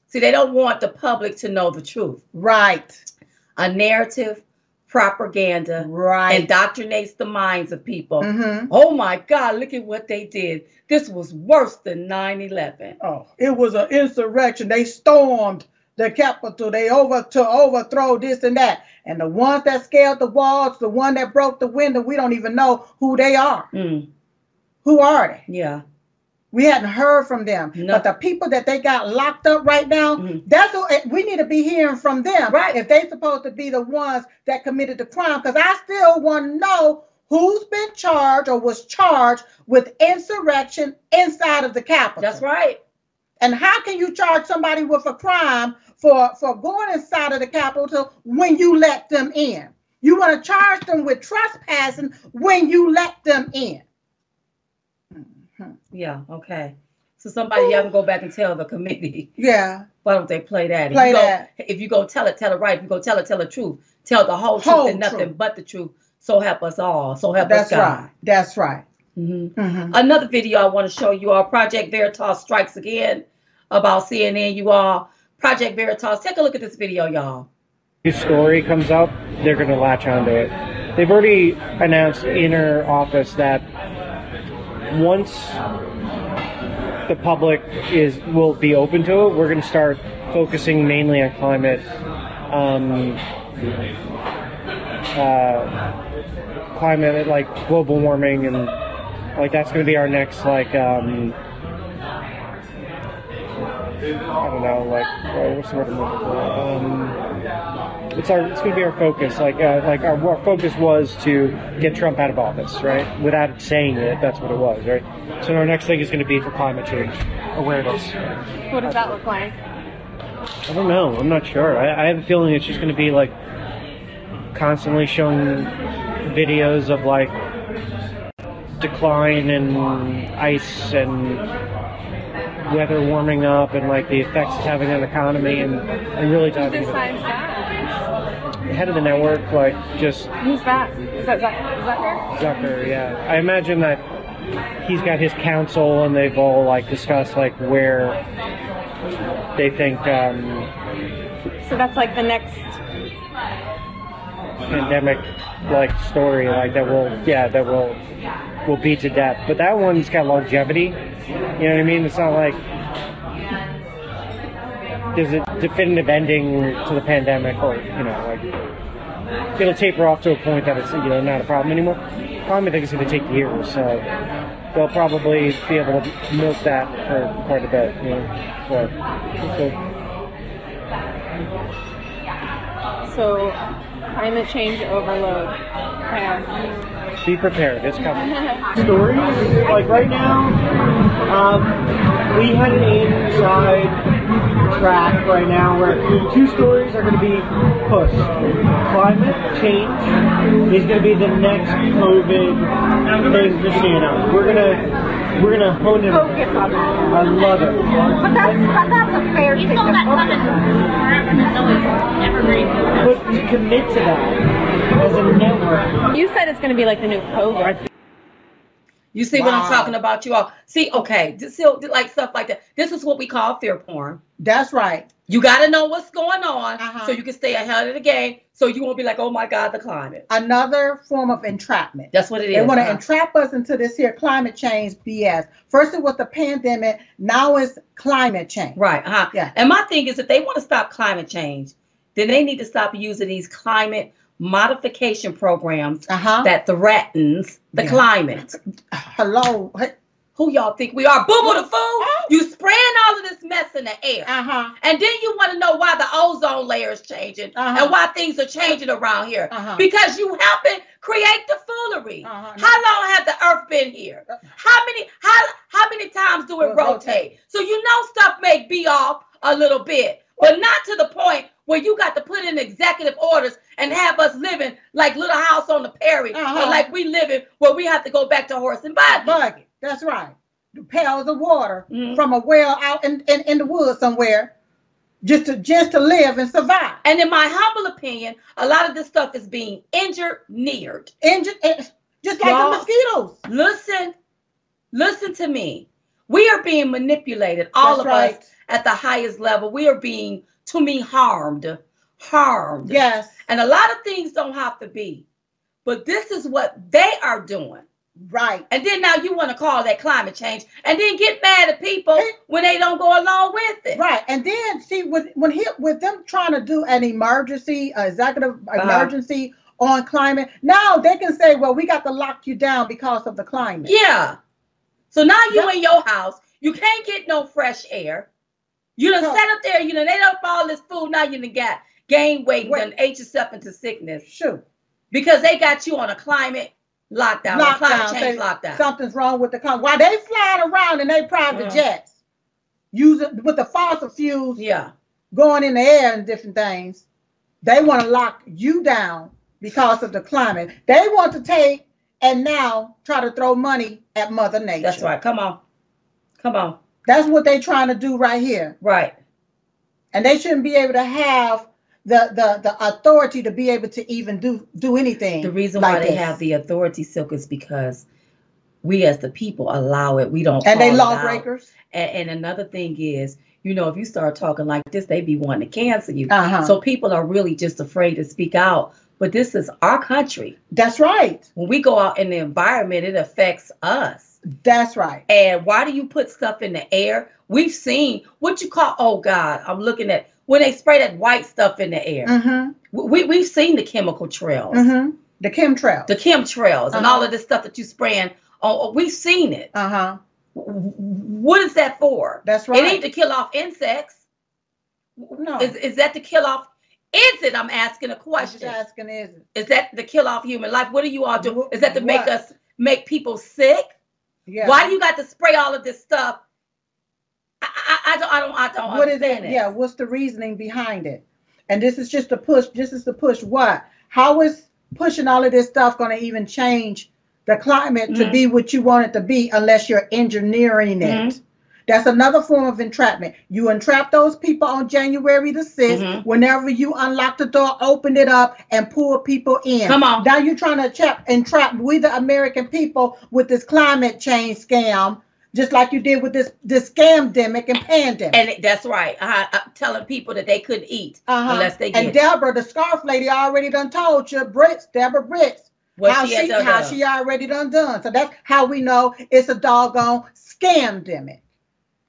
See, they don't want the public to know the truth. Right. A narrative, propaganda, Right. indoctrinates the minds of people. hmm Oh my God, look at what they did. This was worse than 9 11. Oh, it was an insurrection. They stormed the capital. They over to overthrow this and that. And the ones that scaled the walls, the one that broke the window, we don't even know who they are. Mm, Who are they? yeah. We hadn't heard from them. No. But the people that they got locked up right now, Mhm. that's eh, we need to be hearing from them. Right. If they supposed to be the ones that committed the crime, because I still want to know who's been charged or was charged with insurrection inside of the Capitol. That's right. And how can you charge somebody with a crime for, for going inside of the Capitol when you let them in? You want to charge them with trespassing when you let them in. Mm-hmm. Yeah, okay. So somebody you have to go back and tell the committee. Yeah. Why don't they play that? Play if you go, that. If you go tell it, tell it right. If you go tell it, tell the truth. Tell the whole, Whole truth and nothing truth. but the truth. So help us all. So help That's us God. That's right. That's right. Hmm Mhm. Another video I want to show you all. Project Veritas strikes again about CNN. You all. Project Veritas. Take a look at this video, y'all. new story comes up, they're going to latch onto it. They've already announced in our office that once the public is will be open to it, we're going to start focusing mainly on climate, um, uh, climate like global warming, and like that's going to be our next like. Um, I don't know, like, uh, what's the word I'm looking for? Um, it's our it's going to be our focus. Like uh, like our, our focus was to get Trump out of office, right? Without saying it, that's what it was, right? So our next thing is going to be for climate change awareness. What does that look like? I don't know. I'm not sure. I, I have a feeling it's just going to be like constantly showing videos of like decline in ice and weather warming up and like the effects it's having on the economy and, and really talking about decides the head of the network, like just Who's that? Is that Zuck- is that her? Zucker. Yeah, I imagine that he's got his council and they've all like discussed like where they think um, So that's like the next. pandemic like story like that will yeah that will will be to death. But that one's got longevity. You know what i mean? It's not like there's a definitive ending to the pandemic or you know like it'll taper off to a point that it's you know not a problem anymore. Climate think it's going to take years so they'll probably be able to milk that for quite a bit you know so, so So, climate change overload. Yeah. be prepared it's coming stories. Like right now, um, we had an inside track right now where two stories are going to be pushed. Climate change is going to be the next COVID thing to stand out. We're gonna we're gonna hone it. Focus on that. I love it. But that's, but that's a fair thing to focus on. But to commit to that as a network, You said it's going to be like the new COVID. You see what I'm talking about, you all? See, okay, so, like stuff like that. This is what we call fear porn. That's right. You got to know what's going on Uh-huh. so you can stay ahead of the game, so you won't be like, oh my God, the climate. Another form of entrapment. That's what it is. They want to huh? entrap us into this here climate change BS. First it was the pandemic, now it's climate change. Right. Uh-huh. Yeah. And my thing is, if they want to stop climate change, then they need to stop using these climate modification programs Uh-huh. that threatens the Yeah. climate. Hello. Who y'all think we are? Boo boo the fool. Oh. You spraying all of this mess in the air. Uh-huh. And then you want to know why the ozone layer is changing Uh-huh. and why things are changing around here. Uh-huh. Because you helping create the foolery. Uh-huh. How long has the earth been here? How many how how many times do it rotate? rotate. So you know stuff may be off a little bit, but not to the point where you got to put in executive orders and have us living like little house on the prairie Uh-huh. or like we living where we have to go back to horse and buggy. Bucket. That's right. The pails of water Mhm. from a well out in, in, in the woods somewhere just to just to live and survive. And in my humble opinion, a lot of this stuff is being engineered. Engine, eh, just like Y'all- the mosquitoes. Listen, listen to me. We are being manipulated, all That's of right. us at the highest level. We are being, to me, harmed. Harmed. Yes. And a lot of things don't have to be. But this is what they are doing. Right. And then now you want to call that climate change and then get mad at people when they don't go along with it. Right, and then see with when he with them trying to do an emergency, uh, executive Uh-huh. emergency on climate. Now they can say, "Well, we got to lock you down because of the climate." Yeah. So now you Yep. in your house, you can't get no fresh air. You done No. sat up there, you done ate up all this food, now you done got gain weight and Wait. done ate yourself into sickness Sure. because they got you on a climate lockdown, a climate lockdown. change say lockdown. Something's wrong with the climate. While they flying around in their private Mhm. jets, using with the fossil fuels yeah. going in the air and different things, they want to lock you down because of the climate. They want to take and now try to throw money at Mother Nature. That's right. Come on. Come on. That's what they're trying to do right here. Right. and they shouldn't be able to have the the the authority to be able to even do do anything. The reason like why they this. have the authority, Silk, is because we as the people allow it. We don't and they call it out. lawbreakers. And, and another thing is, you know, if you start talking like this, they be wanting to cancel you. Uh-huh. So people are really just afraid to speak out. But this is our country. That's right. When we go out in the environment, it affects us. That's right. And why do you put stuff in the air? We've seen what you call, oh God, I'm looking at when they spray that white stuff in the air. Mm-hmm. We, we've seen the chemical trails, Mm-hmm. The chemtrail. the chemtrails, and Uh-huh. all of this stuff that you spraying. Oh, we've seen it. Uh huh. What is that for? That's right. It ain't to kill off insects. no. Is, is that to kill off is it? I'm asking a I'm question. asking, is it? Is that to kill off human life? What are you all doing? Is that to make what? us make people sick? Yeah. Why do you got to spray all of this stuff? I, I, I don't I don't I don't What is understand it? Yeah, what's the reasoning behind it? And this is just a push. This is to push what? How is pushing all of this stuff going to even change the climate to Mhm. be what you want it to be unless you're engineering it? Mhm. That's another form of entrapment. You entrap those people on January the 6th. Mhm. Whenever you unlock the door, open it up, and pull people in. Come on. Now you're trying to trap, entrap we the American people with this climate change scam, just like you did with this this scamdemic and pandemic. And it- that's right. Uh, uh, telling people that they couldn't eat Uh-huh. unless they get and Deborah, the scarf lady, already done told you, Birx, Deborah Birx, what how she she done how done. she already done done. So that's how we know it's a doggone scam, scamdemic.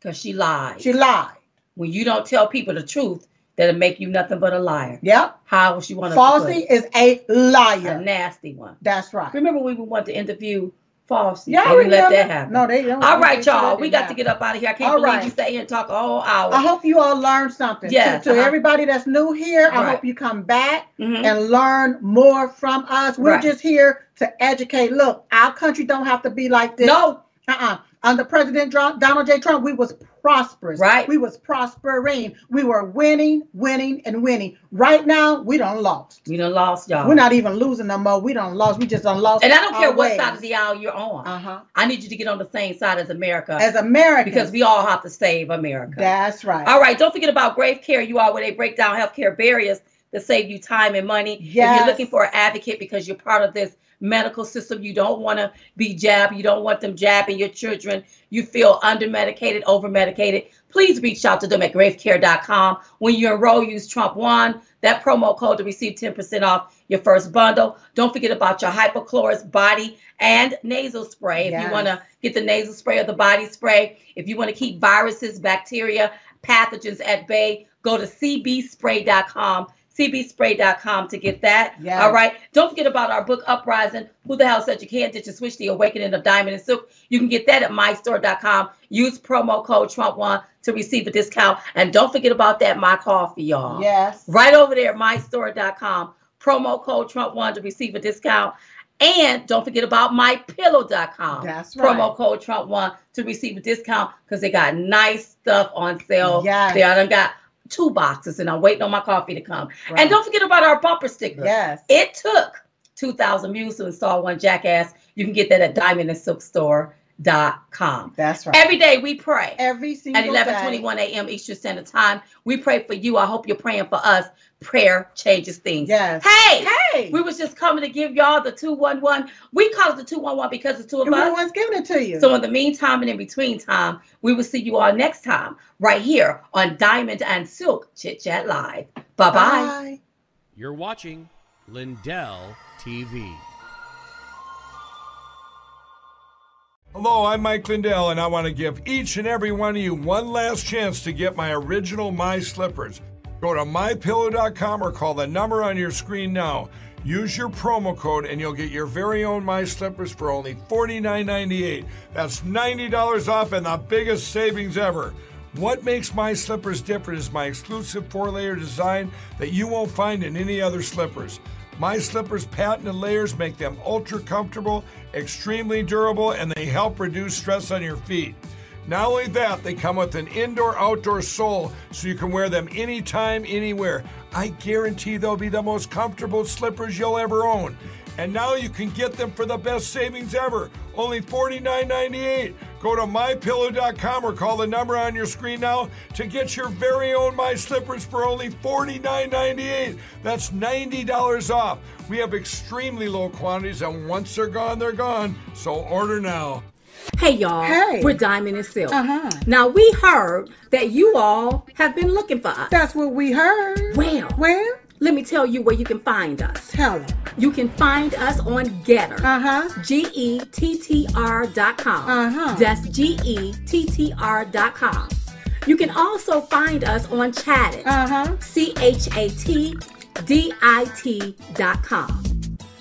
Cause she lied. She lied. when you don't tell people the truth, that'll make you nothing but a liar. Yep. How would she want to Falsey is a A liar. nasty one. That's right. Remember when we wanted to interview Falsey? Yeah, I let that happen. No, they don't. All right, y'all. We got to get up out of here. I can't All believe right. you stay here and talk a whole hour. I hope you all learned something. To- Yes, To, uh-huh. everybody that's new here, I Right. hope you come back Mhm. and learn more from us. We're Right. just here to educate. Look, our country don't have to be like this. No, Uh-uh. Under President Donald J. Trump, we was prosperous. Right. We was prospering. We were winning, winning, and winning. Right now, we don't lost. we don't lost y'all. We're not even losing no more. We don't lost. We just don't lost. and I don't care our what side of the aisle you're on. Uh-huh. I need you to get on the same side as America As America. because we all have to save America. That's right. All right, don't forget about Grave Care. You are where they break down healthcare barriers that save you time and money. If you're looking for an advocate because you're part of this medical system, you don't want to be jabbed, you don't want them jabbing your children, you feel under medicated, over medicated, please reach out to them at gravecare.com. When you enroll, use Trump One, that promo code to receive 10% off your first bundle. Don't forget about your hypochlorous body and nasal spray. If you want to get the nasal spray or the body spray, if you want to keep viruses, bacteria, pathogens at bay, go to cbspray.com. cbspray.com to get that. Yes. All right. Don't forget about our book Uprising. Who the hell said you can't ditch a switch? The Awakening of Diamond and Silk. You can get that at mystore.com. Use promo code Trump1 to receive a discount. And don't forget about that My Coffee, y'all. Yes. Right over there, mystore.com. Promo code Trump1 to receive a discount. And don't forget about mypillow.com. That's right. Promo code Trump1 to receive a discount because they got nice stuff on sale. Yeah. They done got two boxes and I'm waiting on my coffee to come. Right. And don't forget about our bumper sticker. Yes. It took 2,000 mules to install one jackass. You can get that at diamondandsilkstore.com. That's right. Every day we pray Every single at day. 11:21 a.m. Eastern Standard Time. We pray for you. I hope you're praying for us. Prayer changes things. Yes. Hey, Hey. we was just coming to give y'all the 211. We call it the 211 because it's two of And us. Everyone's giving it to you. So in the meantime and in between time, we will see you all next time right here on Diamond and Silk Chit Chat Live. Bye bye. Bye. You're watching Lindell TV. Hello, I'm Mike Lindell, and I want to give each and every one of you one last chance to get my original My Slippers. Go to mypillow.com or call the number on your screen now. Use your promo code, and you'll get your very own My Slippers for only $49.98. That's $90 off and the biggest savings ever. What makes my slippers different is my exclusive four layer design that you won't find in any other slippers. My slippers' patented layers make them ultra comfortable, extremely durable, and they help reduce stress on your feet. Not only that, they come with an indoor outdoor sole so you can wear them anytime, anywhere. I guarantee they'll be the most comfortable slippers you'll ever own. And now you can get them for the best savings ever only $49.98. Go to mypillow.com or call the number on your screen now to get your very own My Slippers for only $49.98. That's $90 off. We have extremely low quantities, and once they're gone, they're gone. So order now. Hey y'all, Hey. we're Diamond and Silk. Uh-huh. Now we heard that you all have been looking for us. That's what we heard. Well, Well, let me tell you where you can find us. tell them. You can find us on GETTR. Uh-huh. G E T T R dot com. Uh-huh. That's G E T T R dot com. You can also find us on Chatdit. Uh-huh. C H A T D I T dot com.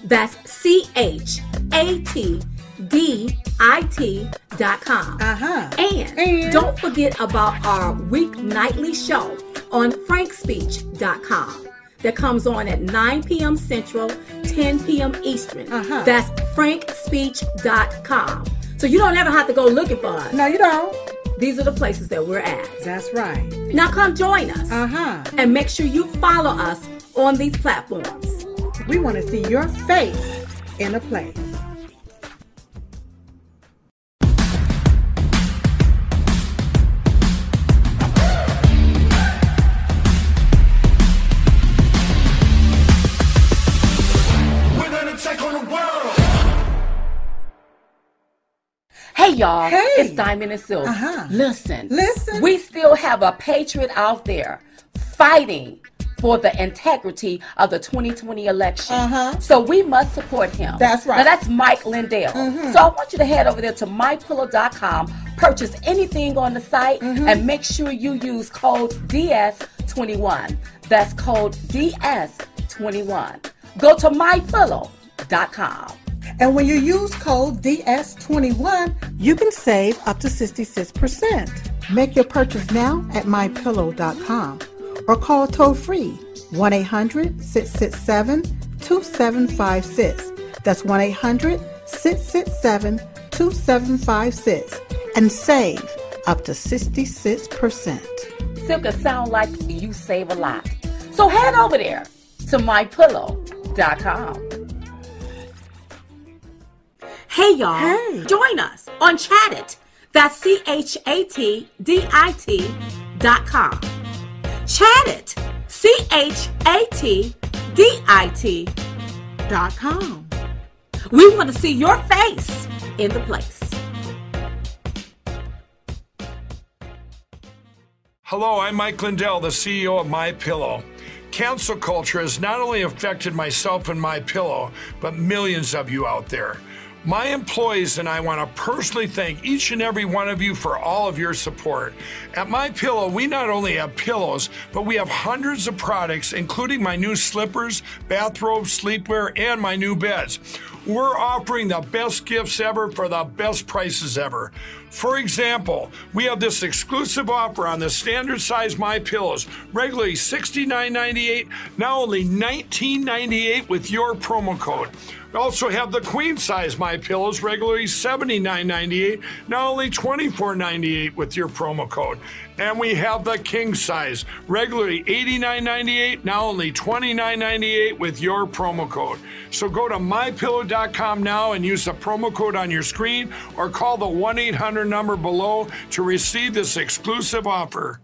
That's C H A T D I T dot com. Uh-huh. And, And- don't forget about our weeknightly show on frankspeech.com. that comes on at 9 p.m. Central, 10 p.m. Eastern. Uh-huh. That's frankspeech.com. So you don't ever have to go looking for us. No, you don't. These are the places that we're at. That's right. Now come join us. Uh-huh. And make sure you follow us on these platforms. We want to see your face in a place. Hey y'all, Hey. it's Diamond and Silk. Uh-huh. Listen, Listen. We still have a patriot out there fighting for the integrity of the 2020 election. Uh-huh. So we must support him. That's right. Mm-hmm. Now that's Mike Lindell. So I want you to head over there to mypillow.com, purchase anything on the site, Mm-hmm. and make sure you use code DS21. That's code DS21. Go to mypillow.com. And when you use code DS21, you can save up to 66%. Make your purchase now at mypillow.com or call toll free 1 800 667 2756. That's 1 800 667 2756 and save up to 66%. Silka sound like you save a lot. So head over there to mypillow.com. Hey y'all, Hey. join us on Chatdit. That's C H A T D I T dot com. Chatdit. C H A T D I T. Dot com. We want to see your face in the place. Hello, I'm Mike Lindell, the CEO of My Pillow. Cancel culture has not only affected myself and My Pillow, but millions of you out there. My employees and I want to personally thank each and every one of you for all of your support. At My Pillow, we not only have pillows, but we have hundreds of products including my new slippers, bathrobes, sleepwear, and my new beds. We're offering the best gifts ever for the best prices ever. For example, we have this exclusive offer on the standard size My Pillows, regularly $69.98, now only $19.98 with your promo code. Also have the queen size My Pillows, regularly $79.98, now only $24.98 with your promo code. And we have the king size, regularly $89.98, now only $29.98 with your promo code. So go to mypillow.com now and use the promo code on your screen or call the 1 800 number below to receive this exclusive offer.